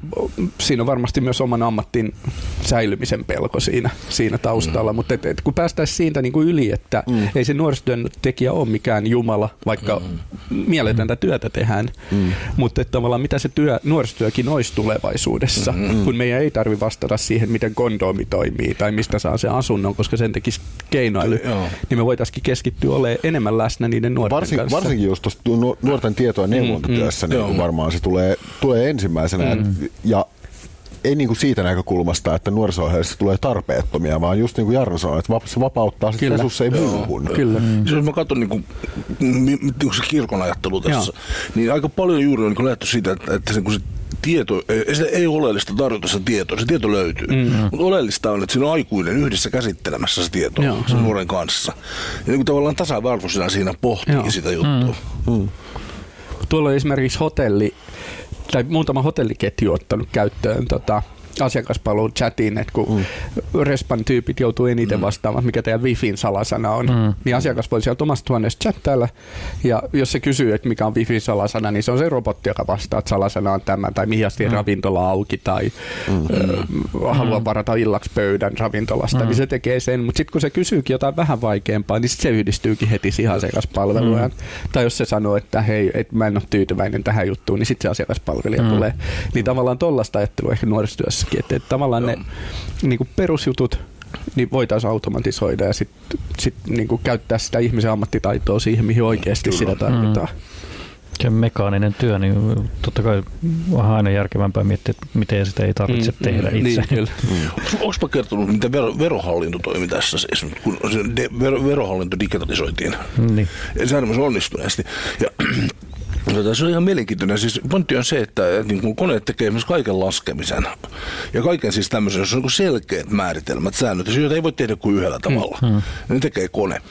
siinä on varmasti myös oman ammattin säilymisen pelko siinä, siinä taustalla, mm. mutta et, et, kun päästäisiin siitä niin kuin yli, että mm. ei se nuorisotyöntekijä ole mikään jumala, vaikka mm. mieletöntä työtä tehdään, mm. mutta että tavallaan mitä se työ, nuorisotyökin olisi tulevaisuudessa, mm. kun meidän ei tarvi vastata siihen, miten kondoomi toimii tai mistä saa se asunnon, koska sen tekisi keinoilu, niin me voitaisiin keskittyä olemaan enemmän läsnä niiden nuorten Varsin, kanssa. Varsinkin just tuossa nuorten tieto- ja neuvontatyössä mm, mm, niin varmaan se tulee, tulee ensimmäisenä. Mm. Ja ei niin kuin siitä näkökulmasta, että nuoriso tulee tarpeettomia, vaan just niin kuin Jarno sanoi, että se vapauttaa sitten resursseja muuhun. Kyllä. Mm. Siis jos mä katson niin kuin, niin kuin se kirkon ajattelu tässä, Joo. niin aika paljon juuri on niin lähdetty siitä, että, että se, kun se tieto, se ei ole oleellista tarjota se tieto, se tieto löytyy. Mm. Mutta oleellista on, että siinä on aikuinen yhdessä käsittelemässä se tieto Joo. sen nuoren kanssa. Ja niin kuin tavallaan tasavarvoisena siinä pohtii Joo. sitä juttua. Mm. Mm. Tuolla on esimerkiksi hotelli, tai muutama hotelliketju ottanut käyttöön tota, asiakaspalvelun chatiin, että kun mm. respan tyypit joutuu eniten mm. vastaamaan, mikä teidän Wifin salasana on, mm. niin asiakas voi sieltä omasta huoneesta chattailla, ja jos se kysyy, että mikä on Wifin salasana, niin se on se robotti, joka vastaa, että salasana on tämä, tai mihin asti mm. ravintola auki, tai mm. ö, haluaa varata illaksi pöydän ravintolasta, mm. niin se tekee sen, mutta sitten kun se kysyykin jotain vähän vaikeampaa, niin sit se yhdistyykin heti siihen asiakaspalveluun. Mm. Tai jos se sanoo, että hei, et mä en ole tyytyväinen tähän juttuun, niin sitten se asiakaspalvelija mm. tulee. Niin tavallaan tollaista ajattelua ehkä nuorisotyössä myöskin. Että, että tavallaan Joo. ne niin kuin perusjutut niin voitaisiin automatisoida ja sitten sit, niin kuin käyttää sitä ihmisen ammattitaitoa siihen, mihin oikeasti Kyllä. sitä tarvitaan. Mm. Se mekaaninen työ, niin totta kai on aina järkevämpää miettiä, että miten sitä ei tarvitse mm, tehdä mm, itse. Niin, mm. Onko kertonut, miten vero, verohallinto toimi tässä siis, kun se de, vero, verohallinto digitalisoitiin? Niin. Se onnistuneesti. Ja No, se on ihan mielenkiintoinen. Siis pointti on se, että niin kun koneet tekee myös kaiken laskemisen ja kaiken siis tämmöisen, jos on niin selkeät määritelmät, säännöt, joita ei voi tehdä kuin yhdellä tavalla. Mm, mm. Ne tekee kone.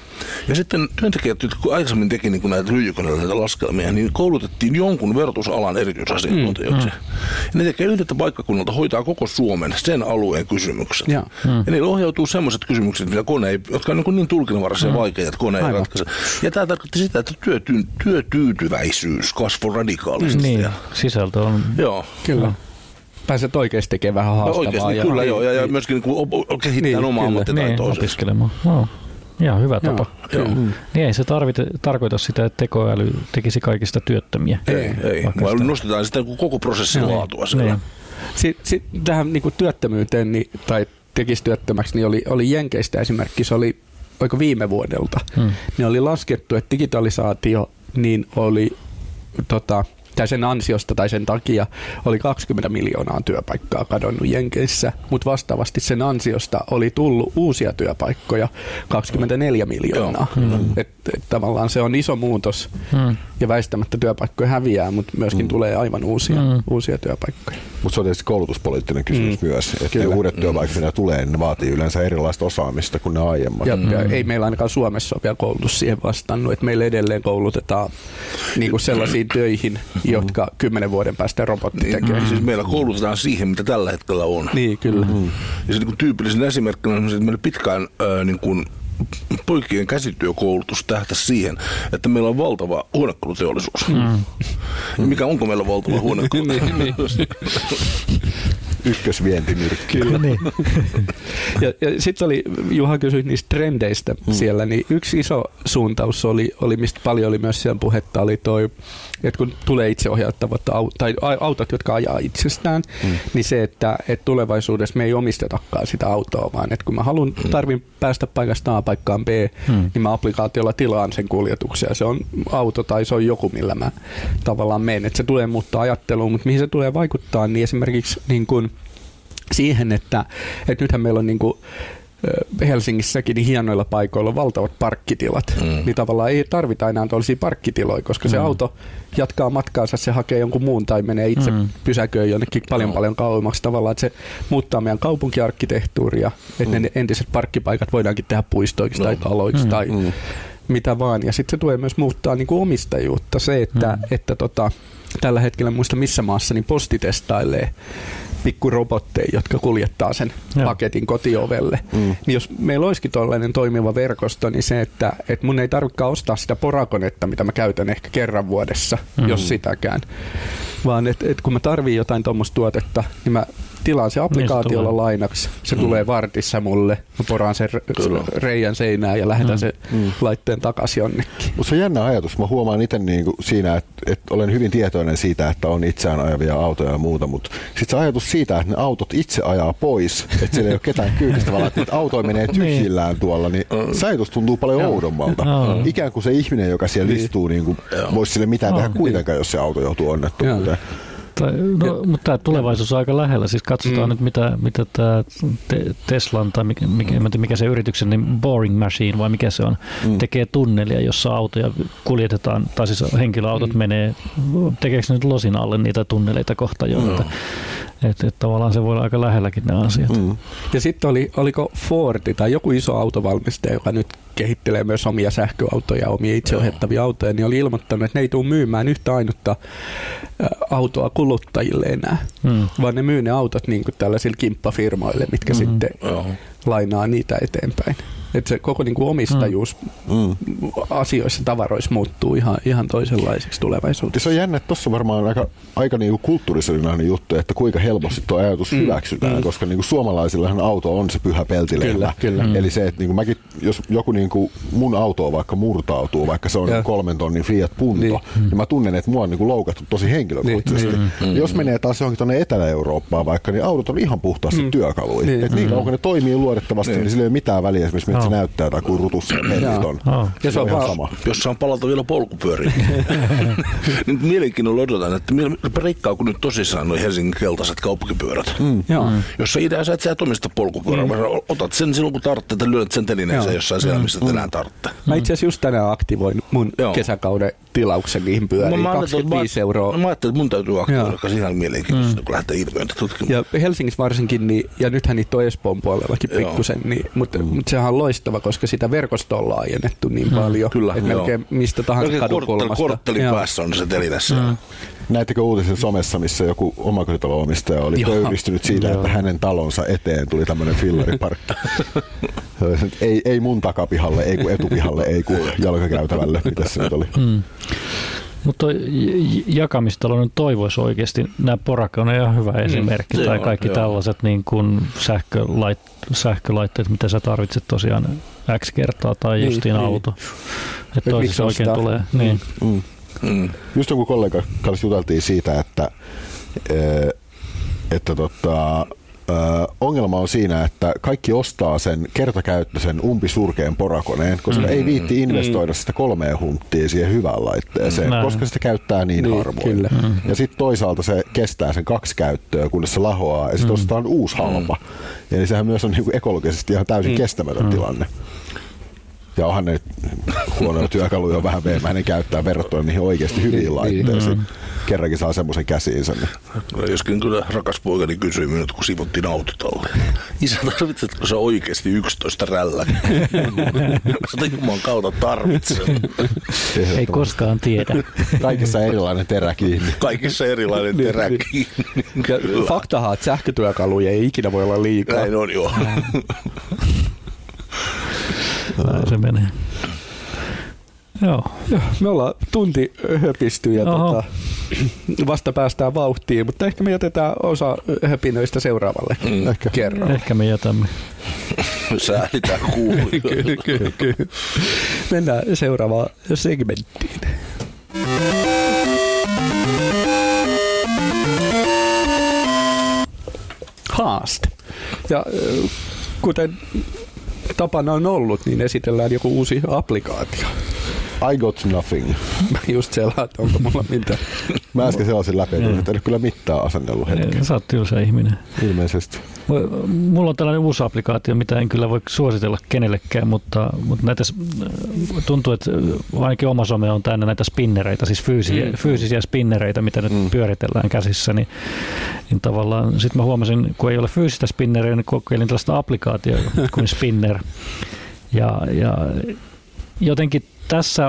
Ja sitten työntekijät, jotka aikaisemmin teki niin näitä lyijykoneita laskelmia, niin koulutettiin jonkun verotusalan erityisasiantuntijoiksi. Mm, mm. Ja ne tekee yhdeltä paikkakunnalta, hoitaa koko Suomen, sen alueen kysymykset. Ja, mm. ja niillä ohjautuu semmoiset kysymykset, mitä kone ei, jotka on niin, niin tulkinnanvaraisia mm. vaikeita, että kone ei ratkaise. Ja tämä tarkoitti sitä, että työty, työtyytyväisyys kasvoi radikaalisti. Niin, ja... sisältö on... Joo. Kyllä. Pääset oikeasti tekemään vähän no haastavaa. oikeasti, ja, kyllä joo, ja, ja myöskin niin kehittää niin, omaa ammattitaitoa. Niin, opiskelemaan. Joo. Ihan hyvä tapa. Joo, joo. Mm. Niin ei se tarvita, tarkoita sitä, että tekoäly tekisi kaikista työttömiä. Ei, ei. Sitä... nostetaan sitä koko prosessin no, laatua niin. Sitten sit tähän niin kuin työttömyyteen niin, tai tekisi työttömäksi, niin oli, oli Jenkeistä esimerkki, se oli oiko viime vuodelta, hmm. niin oli laskettu, että digitalisaatio niin oli tota, tai sen ansiosta tai sen takia oli 20 miljoonaa työpaikkaa kadonnut Jenkeissä, mutta vastaavasti sen ansiosta oli tullut uusia työpaikkoja 24 miljoonaa. Mm. Et, et tavallaan se on iso muutos mm. Ja väistämättä työpaikkoja häviää, mutta myöskin mm. tulee aivan uusia, mm. uusia työpaikkoja. Mutta se on tietysti koulutuspoliittinen kysymys mm. myös, että ne uudet työpaikat, mitä tulee, ne vaatii yleensä erilaista osaamista kuin ne aiemmat. Ja, mm. ja ei meillä ainakaan Suomessa ole vielä koulutus siihen vastannut, että meillä edelleen koulutetaan niin kuin sellaisiin töihin, jotka kymmenen vuoden päästä robotti niin, tekee. Siis meillä koulutetaan siihen, mitä tällä hetkellä on. Niin, kyllä. Mm-hmm. Ja se niin tyypillisen esimerkkinä on, että meillä pitkään äh, niin kuin poikien käsityökoulutus tähtäisi siihen, että meillä on valtava huonekaluteollisuus. Mm. Mikä onko meillä valtava huonekaluteollisuus? [LAUGHS] Ykkösvientinyrkki. Kyllä. niin. [LAUGHS] ja, ja sitten oli, Juha kysyi niistä trendeistä mm. siellä, niin yksi iso suuntaus oli, oli, mistä paljon oli myös siellä puhetta, oli toi, että kun tulee itseohjauttavat tai autot, jotka ajaa itsestään, mm. niin se, että, että tulevaisuudessa me ei omistetakaan sitä autoa, vaan että kun mä haluan, tarvin päästä paikasta A paikkaan B, mm. niin mä applikaatiolla tilaan sen kuljetuksia. Se on auto tai se on joku, millä mä tavallaan menen. Että se tulee muuttaa ajatteluun, mutta mihin se tulee vaikuttaa, niin esimerkiksi niin kuin siihen, että, että nythän meillä on niin kuin Helsingissäkin niin hienoilla paikoilla on valtavat parkkitilat, mm. niin tavallaan ei tarvita enää tällaisia parkkitiloja, koska mm. se auto jatkaa matkaansa, se hakee jonkun muun tai menee itse mm. pysäköön jonnekin paljon paljon kauemmaksi tavallaan, että se muuttaa meidän kaupunkiarkkitehtuuria, että mm. ne entiset parkkipaikat voidaankin tehdä puistoiksi no. tai taloiksi mm. tai mm. mitä vaan, ja sitten se tulee myös muuttaa niin kuin omistajuutta, se, että, mm. että tota, tällä hetkellä muista missä maassa, niin posti testailee pikkurobotteja, jotka kuljettaa sen Joo. paketin kotiovelle. Mm. Niin jos meillä olisikin tällainen toimiva verkosto, niin se, että, että mun ei tarvitse ostaa sitä porakonetta, mitä mä käytän ehkä kerran vuodessa, mm. jos sitäkään. vaan että et kun mä tarviin jotain tuommoista tuotetta, niin mä tilaan se applikaatiolla niin se lainaksi. Se mm. tulee vartissa mulle. Mä poraan sen reijän seinään ja lähetän mm. sen mm. laitteen takaisin jonnekin. Mutta se on jännä ajatus. Mä huomaan itse niinku siinä, että, että olen hyvin tietoinen siitä, että on itseään ajavia autoja ja muuta, mutta sitten se ajatus siitä, että ne autot itse ajaa pois, että siellä ei ole ketään kyydistä, vaan että autoja menee [LAUGHS] niin. tyhjillään tuolla, niin se ajatus tuntuu paljon oudommalta. Ikään kuin se ihminen, joka siellä istuu, niin voisi sille mitään tehdä kuitenkaan, jos se auto joutuu onnettomuuteen. Tai, no, mutta tämä tulevaisuus on aika lähellä. Siis katsotaan mm. nyt, mitä, mitä tämä te- Teslan tai mikä, mikä, mikä se yrityksen, niin Boring Machine vai mikä se on, mm. tekee tunnelia, jossa autoja kuljetetaan, tai siis henkilöautot mm. menee, tekeekö nyt losin alle niitä tunneleita kohta jo, mm. että, että, että tavallaan se voi olla aika lähelläkin ne asiat. Mm. Ja sitten oli, oliko Fordi tai joku iso autovalmistaja, joka nyt kehittelee myös omia sähköautoja, omia itseohjattavia autoja, niin oli ilmoittanut, että ne ei tule myymään yhtä ainutta autoa kuluttajille enää, mm. vaan ne myy ne autot niin kuin tällaisille kimppafirmoille, mitkä mm. sitten Joo. Lainaa niitä eteenpäin. Että se koko niin kuin omistajuus mm. asioissa, tavaroissa muuttuu ihan, ihan toisenlaiseksi tulevaisuudessa. Se on jännä, että tuossa varmaan aika, aika niin kulttuurisedinainen juttu, että kuinka helposti tuo ajatus mm. hyväksytään, mm. koska niin kuin suomalaisillahan auto on se pyhä peltilehmä. Kyllä, kyllä. Mm. Eli se, että niin kuin mäkin, jos joku niin kuin mun auto vaikka murtautuu, vaikka se on ja. kolmen tonnin Fiat Punto, niin. niin mä tunnen, että mua on niin kuin loukattu tosi henkilökohtaisesti. Niin, niin. Jos menee taas johonkin tuonne Etelä-Eurooppaan vaikka, niin autot on ihan puhtaasti mm. työkaluja. Niin, että niin kauan kun ne toimii luodettavasti, niin, niin sillä ei ole mitään väliä esimerkiksi se näyttää tai kuin rutussa on. Oh. Ja se on, ihan sama. Jos on palata vielä polkupyöriin. [LAUGHS] nyt mielenkiinnolla odotan, että reikkaa kun nyt tosissaan noin Helsingin keltaiset kaupunkipyörät. Mm. Joo. Mm. Jos sä idää, sä et sä et omista polkupyörää, mm. otat sen silloin kun tarvitsee, että lyöt sen telineeseen jossain siellä, missä mm. enää tarvitsee. Mä itse asiassa just tänään aktivoin mun Joo. kesäkauden tilauksen niihin pyöriin, mä 25 euroa. Mä ajattelin, että mun täytyy aktivoida, koska siinä on mielenkiintoista, mm. kun lähtee ilmiöitä tutkimaan. Ja Helsingissä varsinkin, niin, ja nythän niitä on Espoon puolellakin pikkusen, niin, mutta, mm. mutta sehän on loistava, koska sitä verkostoa on laajennettu niin mm. paljon, Kyllä, että melkein mistä tahansa kadunkulmasta. Korttelin päässä on se telinässä. Mm. Näittekö uutisen somessa, missä joku omakotitalo-omistaja oli pöyristynyt siitä, Joo. että hänen talonsa eteen tuli tämmöinen fillariparkki. [LAUGHS] ei, ei mun takapihalle, ei kun etupihalle, ei kun jalkakäytävälle, mitä se nyt oli. Mm. Mutta jakamistalouden toivoisi oikeasti, nämä Poraka on ihan hyvä mm. esimerkki, mm, tai kaikki joo. tällaiset niin kuin sähkölait, sähkölaitteet, mitä sä tarvitset tosiaan X kertaa, tai niin, justiin niin. auto. Että toisessa oikein tulee. Niin. Mm. Mm. Just joku kollega kanssa juteltiin siitä, että, eh, että tota, ongelma on siinä, että kaikki ostaa sen kertakäyttöisen umpisurkeen porakoneen, koska mm. ei viitti investoida mm. sitä kolmea hunttia siihen hyvään laitteeseen, mm. koska sitä käyttää niin, niin harvoin. Kyllä. Mm. Ja sitten toisaalta se kestää sen kaksi käyttöä, kunnes se lahoaa, ja sitten mm. ostetaan uusi halpa. Mm. Eli sehän myös on niinku ekologisesti ihan täysin mm. kestämätön mm. tilanne. Ja onhan ne huonoja työkaluja vähän veemäinen käyttää verrattuna niihin oikeasti hyviin niin, laitteisiin. Mm. Kerrankin saa semmoisen käsiinsä. Niin. No, joskin kyllä rakas poikani kysyi minut, kun sivottiin autotalle. Isä, tarvitsetko sä oikeasti 11 rällä? [LAUGHS] Sitä Jumalan kautta tarvitsen. Ei koskaan tiedä. Kaikissa erilainen terä kiinni. Kaikissa erilainen terä kiinni. Faktahan, että sähkötyökaluja ei ikinä voi olla liikaa. Näin on joo. [LAUGHS] Näin se menee. Joo. Joo. Me ollaan tunti höpisty ja tota, vasta päästään vauhtiin, mutta ehkä me jätetään osa höpinöistä seuraavalle mm. ehkä. kerralle. Ehkä me jätämme. Sääditään kuulua. [LAUGHS] kyllä, kyllä, kyllä. Mennään seuraavaan segmenttiin. Haaste. Ja kuten tapana on ollut, niin esitellään joku uusi applikaatio. I got nothing. Mä [LAUGHS] just selaan, että onko mulla mitään. [LAUGHS] Mä äsken selasin läpi, että mm. kyllä mittaa asennellut hetken. Sä oot tylsä ihminen. Ilmeisesti. Mulla on tällainen uusi applikaatio, mitä en kyllä voi suositella kenellekään, mutta, mutta näitä tuntuu, että ainakin oma some on täynnä näitä spinnereitä, siis fyysisiä, mm. fyysisiä spinnereitä, mitä nyt mm. pyöritellään käsissä, niin, niin tavallaan sitten mä huomasin, kun ei ole fyysistä spinnereitä, niin kokeilin tällaista applikaatiota [LAUGHS] kuin spinner. Ja, ja jotenkin tässä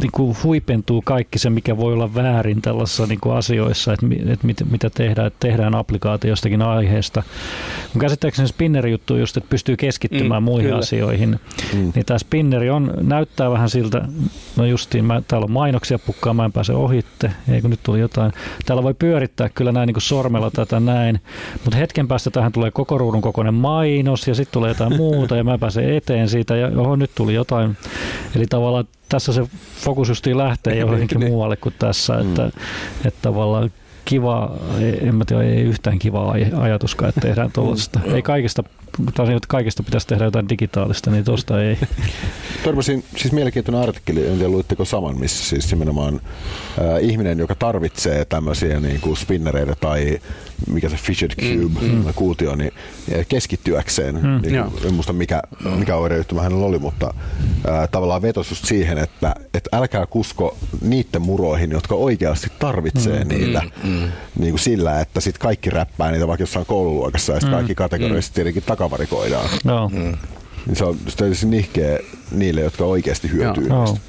niin kuin huipentuu kaikki se, mikä voi olla väärin tällaisissa niin kuin asioissa, että, että mit, mitä tehdään, että tehdään applikaatio jostakin aiheesta, Käsittääkseni spinneri juttu just, että pystyy keskittymään mm, muihin kyllä. asioihin. Mm. Niin tämä spinneri on, näyttää vähän siltä, no justiin, mä, täällä on mainoksia pukkaa, mä en pääse ohitte, eikö nyt tuli jotain. Täällä voi pyörittää kyllä näin niin kuin sormella tätä näin, mutta hetken päästä tähän tulee koko ruudun kokoinen mainos ja sitten tulee jotain muuta ja mä pääsen eteen siitä ja oho, nyt tuli jotain. Eli tavallaan tässä se fokus justiin lähtee johonkin niin. muualle kuin tässä, että, mm. että tavallaan kiva, en mä tiedä, ei yhtään kivaa ajatuskaan, että tehdään tuollaista. ei kaikista, tosiaan, että kaikista pitäisi tehdä jotain digitaalista, niin tuosta ei. [LAUGHS] Törmäsin siis mielenkiintoinen artikkeli, en tiedä luitteko saman, missä siis nimenomaan äh, ihminen, joka tarvitsee tämmöisiä niin kuin spinnereitä tai mikä se Fidget Cube mm, mm. kuutio, niin keskittyäkseen, mm, niin kuin, en muista mikä, mikä oireyhtymä hänellä oli, mutta ää, tavallaan vetos just siihen, että et älkää kusko niiden muroihin, jotka oikeasti tarvitsee mm, niitä mm, mm. Niin kuin sillä, että sit kaikki räppää niitä vaikka jossain koululuokassa ja sitten mm, kaikki kategoriset mm. tietenkin takavarikoidaan. No. Mm. Niin se on tietysti nihkeä niille, jotka oikeasti hyötyy Joo. niistä.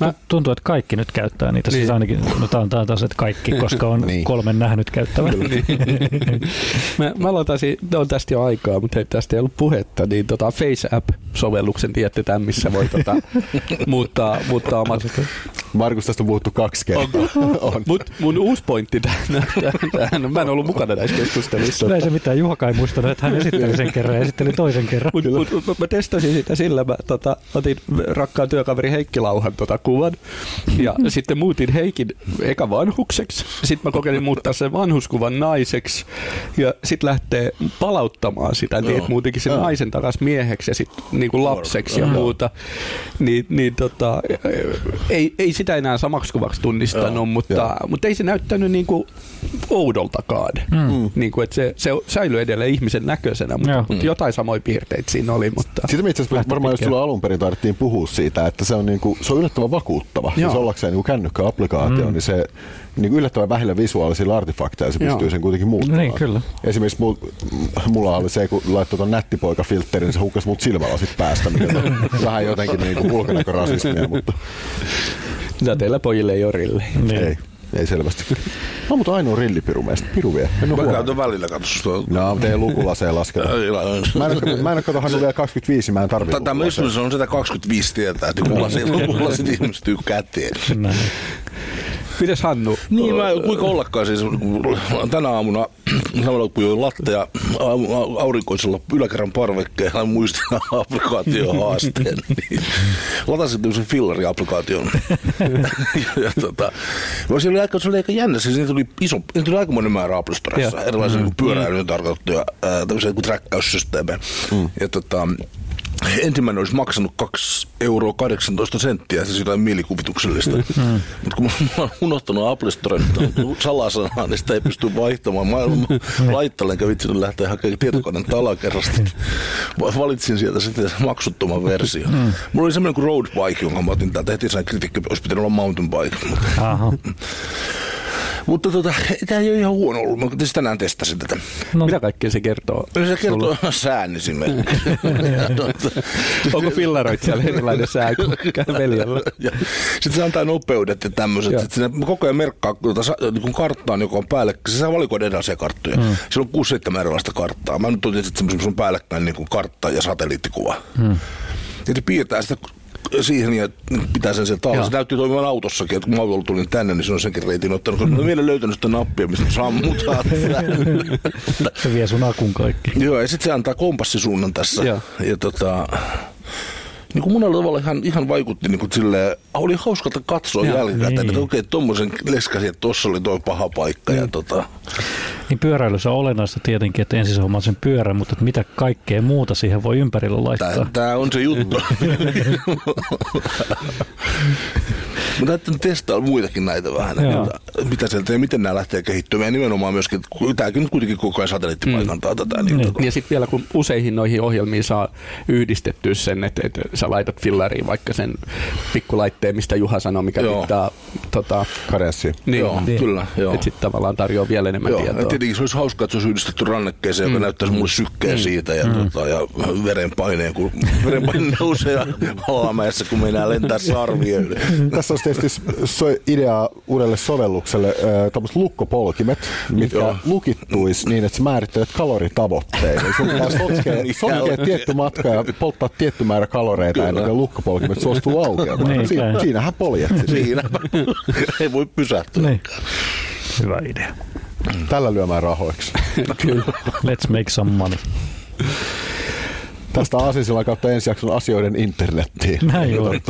Mä, tuntuu, että kaikki nyt käyttää niitä. Siis niin. Siis ainakin, no tämä on taas, että kaikki, [LAUGHS] koska on niin. kolmen nähnyt käyttävän. niin. mä, mä aloitaisin, on tästä jo aikaa, mutta ei tästä ei ollut puhetta, niin tota Face App-sovelluksen tiedätte tämän, missä voi tota, [LAUGHS] muuttaa, muuttaa omat... Markus, tästä on puhuttu kaksi kertaa. on. Mut mun uusi pointti tähän, tähän, mä en ollut mukana näissä keskusteluissa. Ei se mitään, Juhaka ei muistanut, että hän esitteli sen kerran ja esitteli toisen kerran. Mut, mut, mut, mä testasin sitä sillä, mä tota, otin rakkaan työkaveri Heikki Lauhan tota kuvan. Ja [LAUGHS] sitten muutin Heikin eka vanhukseksi. Sitten mä kokeilin muuttaa sen vanhuskuvan naiseksi. Ja sitten lähtee palauttamaan sitä, niin että muutenkin sen naisen takas mieheksi ja sitten niin kuin lapseksi ja muuta. Niin, niin tota, ei, ei sitä enää samaksi kuvaksi tunnistanut, mutta, mutta ei se näyttänyt niin kuin oudoltakaan. Mm. Niin kuin, että se, se säilyy edelleen ihmisen näköisenä, mutta, mutta jotain samoja piirteitä siinä oli. Mutta Sitten me itse asiassa varmaan jos sulla alun perin tarvittiin puhua siitä, että se on, niin kuin, se on yllättävän vakuuttava. Joo. Siis ollakseen niin kännykkäapplikaatio, mm. niin se niin kuin yllättävän vähillä visuaalisilla artefakteilla se pystyy Joo. sen kuitenkin muuttamaan. Niin, kyllä. Esimerkiksi mul, mulla oli se, kun laittoi tuon nättipoikafiltterin, niin se hukkasi mut silmälasit päästä, mikä on [LAUGHS] vähän jotenkin niin kuin ulkonäkörasismia, mutta... Mitä teillä pojille ei ole rille? Niin. Ei. Ei selvästi. No, mutta ainoa rillipiru meistä. Piru vie. Mä huomioon. käytän välillä katsosta. No, mutta ei lukulaseen lasketa. mä en, mä en katso hän vielä 25, mä en tarvitse Tämä on sitä 25 tietää, että lukulasit ihmiset tykkää tietää. Mites Hannu? Niin, mä, kuinka ollakaan siis tänä aamuna [CLEARS THROAT] samalla kun join latteja aurinkoisella yläkerran parvekkeella muistin applikaatiohaasteen, [LAUGHS] niin latasin tämmöisen fillari-applikaation. [LAUGHS] ja tota, se oli aika, se oli aika jännä, siis niitä tuli iso, niitä tuli aikamoinen määrä Apple Storessa, erilaisia mm. pyöräilyyn tarkoitettuja tämmöisiä kuin träkkäyssysteemejä. Mm. Ja tota, ensimmäinen olisi maksanut 2 euroa 18 senttiä, siis jotain mielikuvituksellista. Mm. Mutta kun mä oon unohtanut Apple Storen salasanaa, niin sitä ei pysty vaihtamaan. Mä, mä laittelen, enkä vitsinyt lähteä hakemaan tietokoneen talakerrasta. Valitsin sieltä sitten maksuttoman version. Mm. Mulla oli semmoinen kuin road bike, jonka mä otin täältä heti sen kritiikki, olisi pitänyt olla mountain bike. Aha. Mutta tota, tämä ei ole ihan huono ollut. Mä tietysti tänään testasin tätä. No. Mitä kaikkea se kertoo? No, se kertoo [LAUGHS] sulle? sään esimerkiksi. [LAUGHS] Onko fillaroit siellä erilainen sää kuin [LAUGHS] veljellä? Sitten se antaa nopeudet ja tämmöiset. Sitten sinne koko ajan merkkaa tuota, niin karttaan, joka on päälle. Se saa valikoida erilaisia karttoja. Mm. Siellä on 6-7 erilaista karttaa. Mä nyt otin sitten semmoisen päällekkäin niin kuin kartta ja satelliittikuva. Mm. Ja se piirtää sitä siihen ja pitää sen sieltä alla. Se täytyy toimia autossakin, että kun mä tulin tänne, niin se on senkin reitin ottanut. Mä en vielä löytänyt sitä nappia, mistä sammutaan. [LAUGHS] se vie sun akun kaikki. Joo, ja sitten se antaa kompassisuunnan tässä. Ja, ja tota, niin kuin monella tavalla ihan, ihan vaikutti niin kuin silleen, oli hauskalta katsoa jälkikäteen, niin. että okei, okay, tuommoisen leskasin, että tuossa oli toi paha paikka. Niin. Ja tota, niin pyöräilyssä on olennaista tietenkin, että ensin hommaa sen pyörän, mutta että mitä kaikkea muuta siihen voi ympärillä laittaa. Tämä on se juttu. [LAUGHS] Mutta ajattelin testaa muitakin näitä vähän, että mitä sieltä ja miten nämä lähtee kehittymään. Ja nimenomaan myöskin, tämäkin nyt kuitenkin koko ajan satelliittipaikantaa mm. tätä. Niin, niin. Tota. Ja sitten vielä kun useihin noihin ohjelmiin saa yhdistettyä sen, että, että sä laitat fillariin vaikka sen pikkulaitteen, mistä Juha sanoi, mikä joo. pitää tota, Karessi. Niin, joo, niin. kyllä. Että sitten tavallaan tarjoaa vielä enemmän joo. tietoa. tietenkin se olisi hauskaa, että se olisi yhdistetty rannekkeeseen, mm. joka näyttäisi mulle sykkeen mm. siitä ja, mm. tota, ja verenpaineen, kun verenpaine [LAUGHS] nousee alamäessä, kun meinaa lentää sarvia. Tässä olisi testissä so- ideaa uudelle sovellukselle tämmöiset lukkopolkimet, mitkä Joo. lukittuisi niin, että sä määrittelet kaloritavoitteita. Eli Sun pitää [LAUGHS] sotkea, sotkea tietty matka ja polttaa tietty määrä kaloreita ennen kuin lukkopolkimet suostuu aukeamaan. Niin, Siin, käy. siinähän poljet. siis. Siinä [LAUGHS] ei voi pysähtyä. Niin. Hyvä idea. Tällä lyömään rahoiksi. [LAUGHS] Let's make some money. Tästä Aasinsilla kautta ensi jakson asioiden internettiin. Näin on.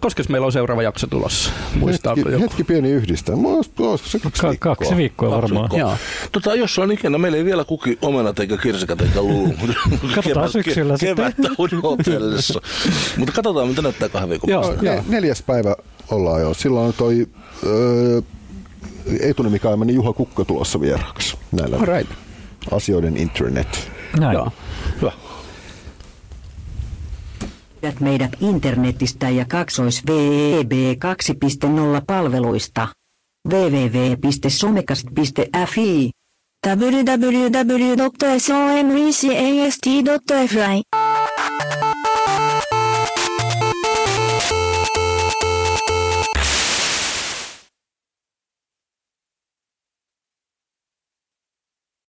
Koska meillä on seuraava jakso tulossa? Muistaako Hetki, joku? hetki pieni. Olisiko se kaksi Ka- viikkoa? kaksi viikkoa varmaan. Joo. Tota, jos on ikinä, meillä ei vielä kuki omenat eikä kirsikat eikä luu. [LAUGHS] Katsotaan syksyllä sitten. Kevättä hotellissa. Mutta katsotaan, mitä näyttää kahden viikon Joo. päästä. Ne, neljäs päivä ollaan jo. Silloin toi öö, etunimikaimani Juha Kukko tulossa vieraaksi. Näillä Alright. asioiden internet. Näin. Joo. Hyvä. Löydät meidät internetistä ja kaksois VEB 2.0 palveluista. www.somekast.fi www.somecast.fi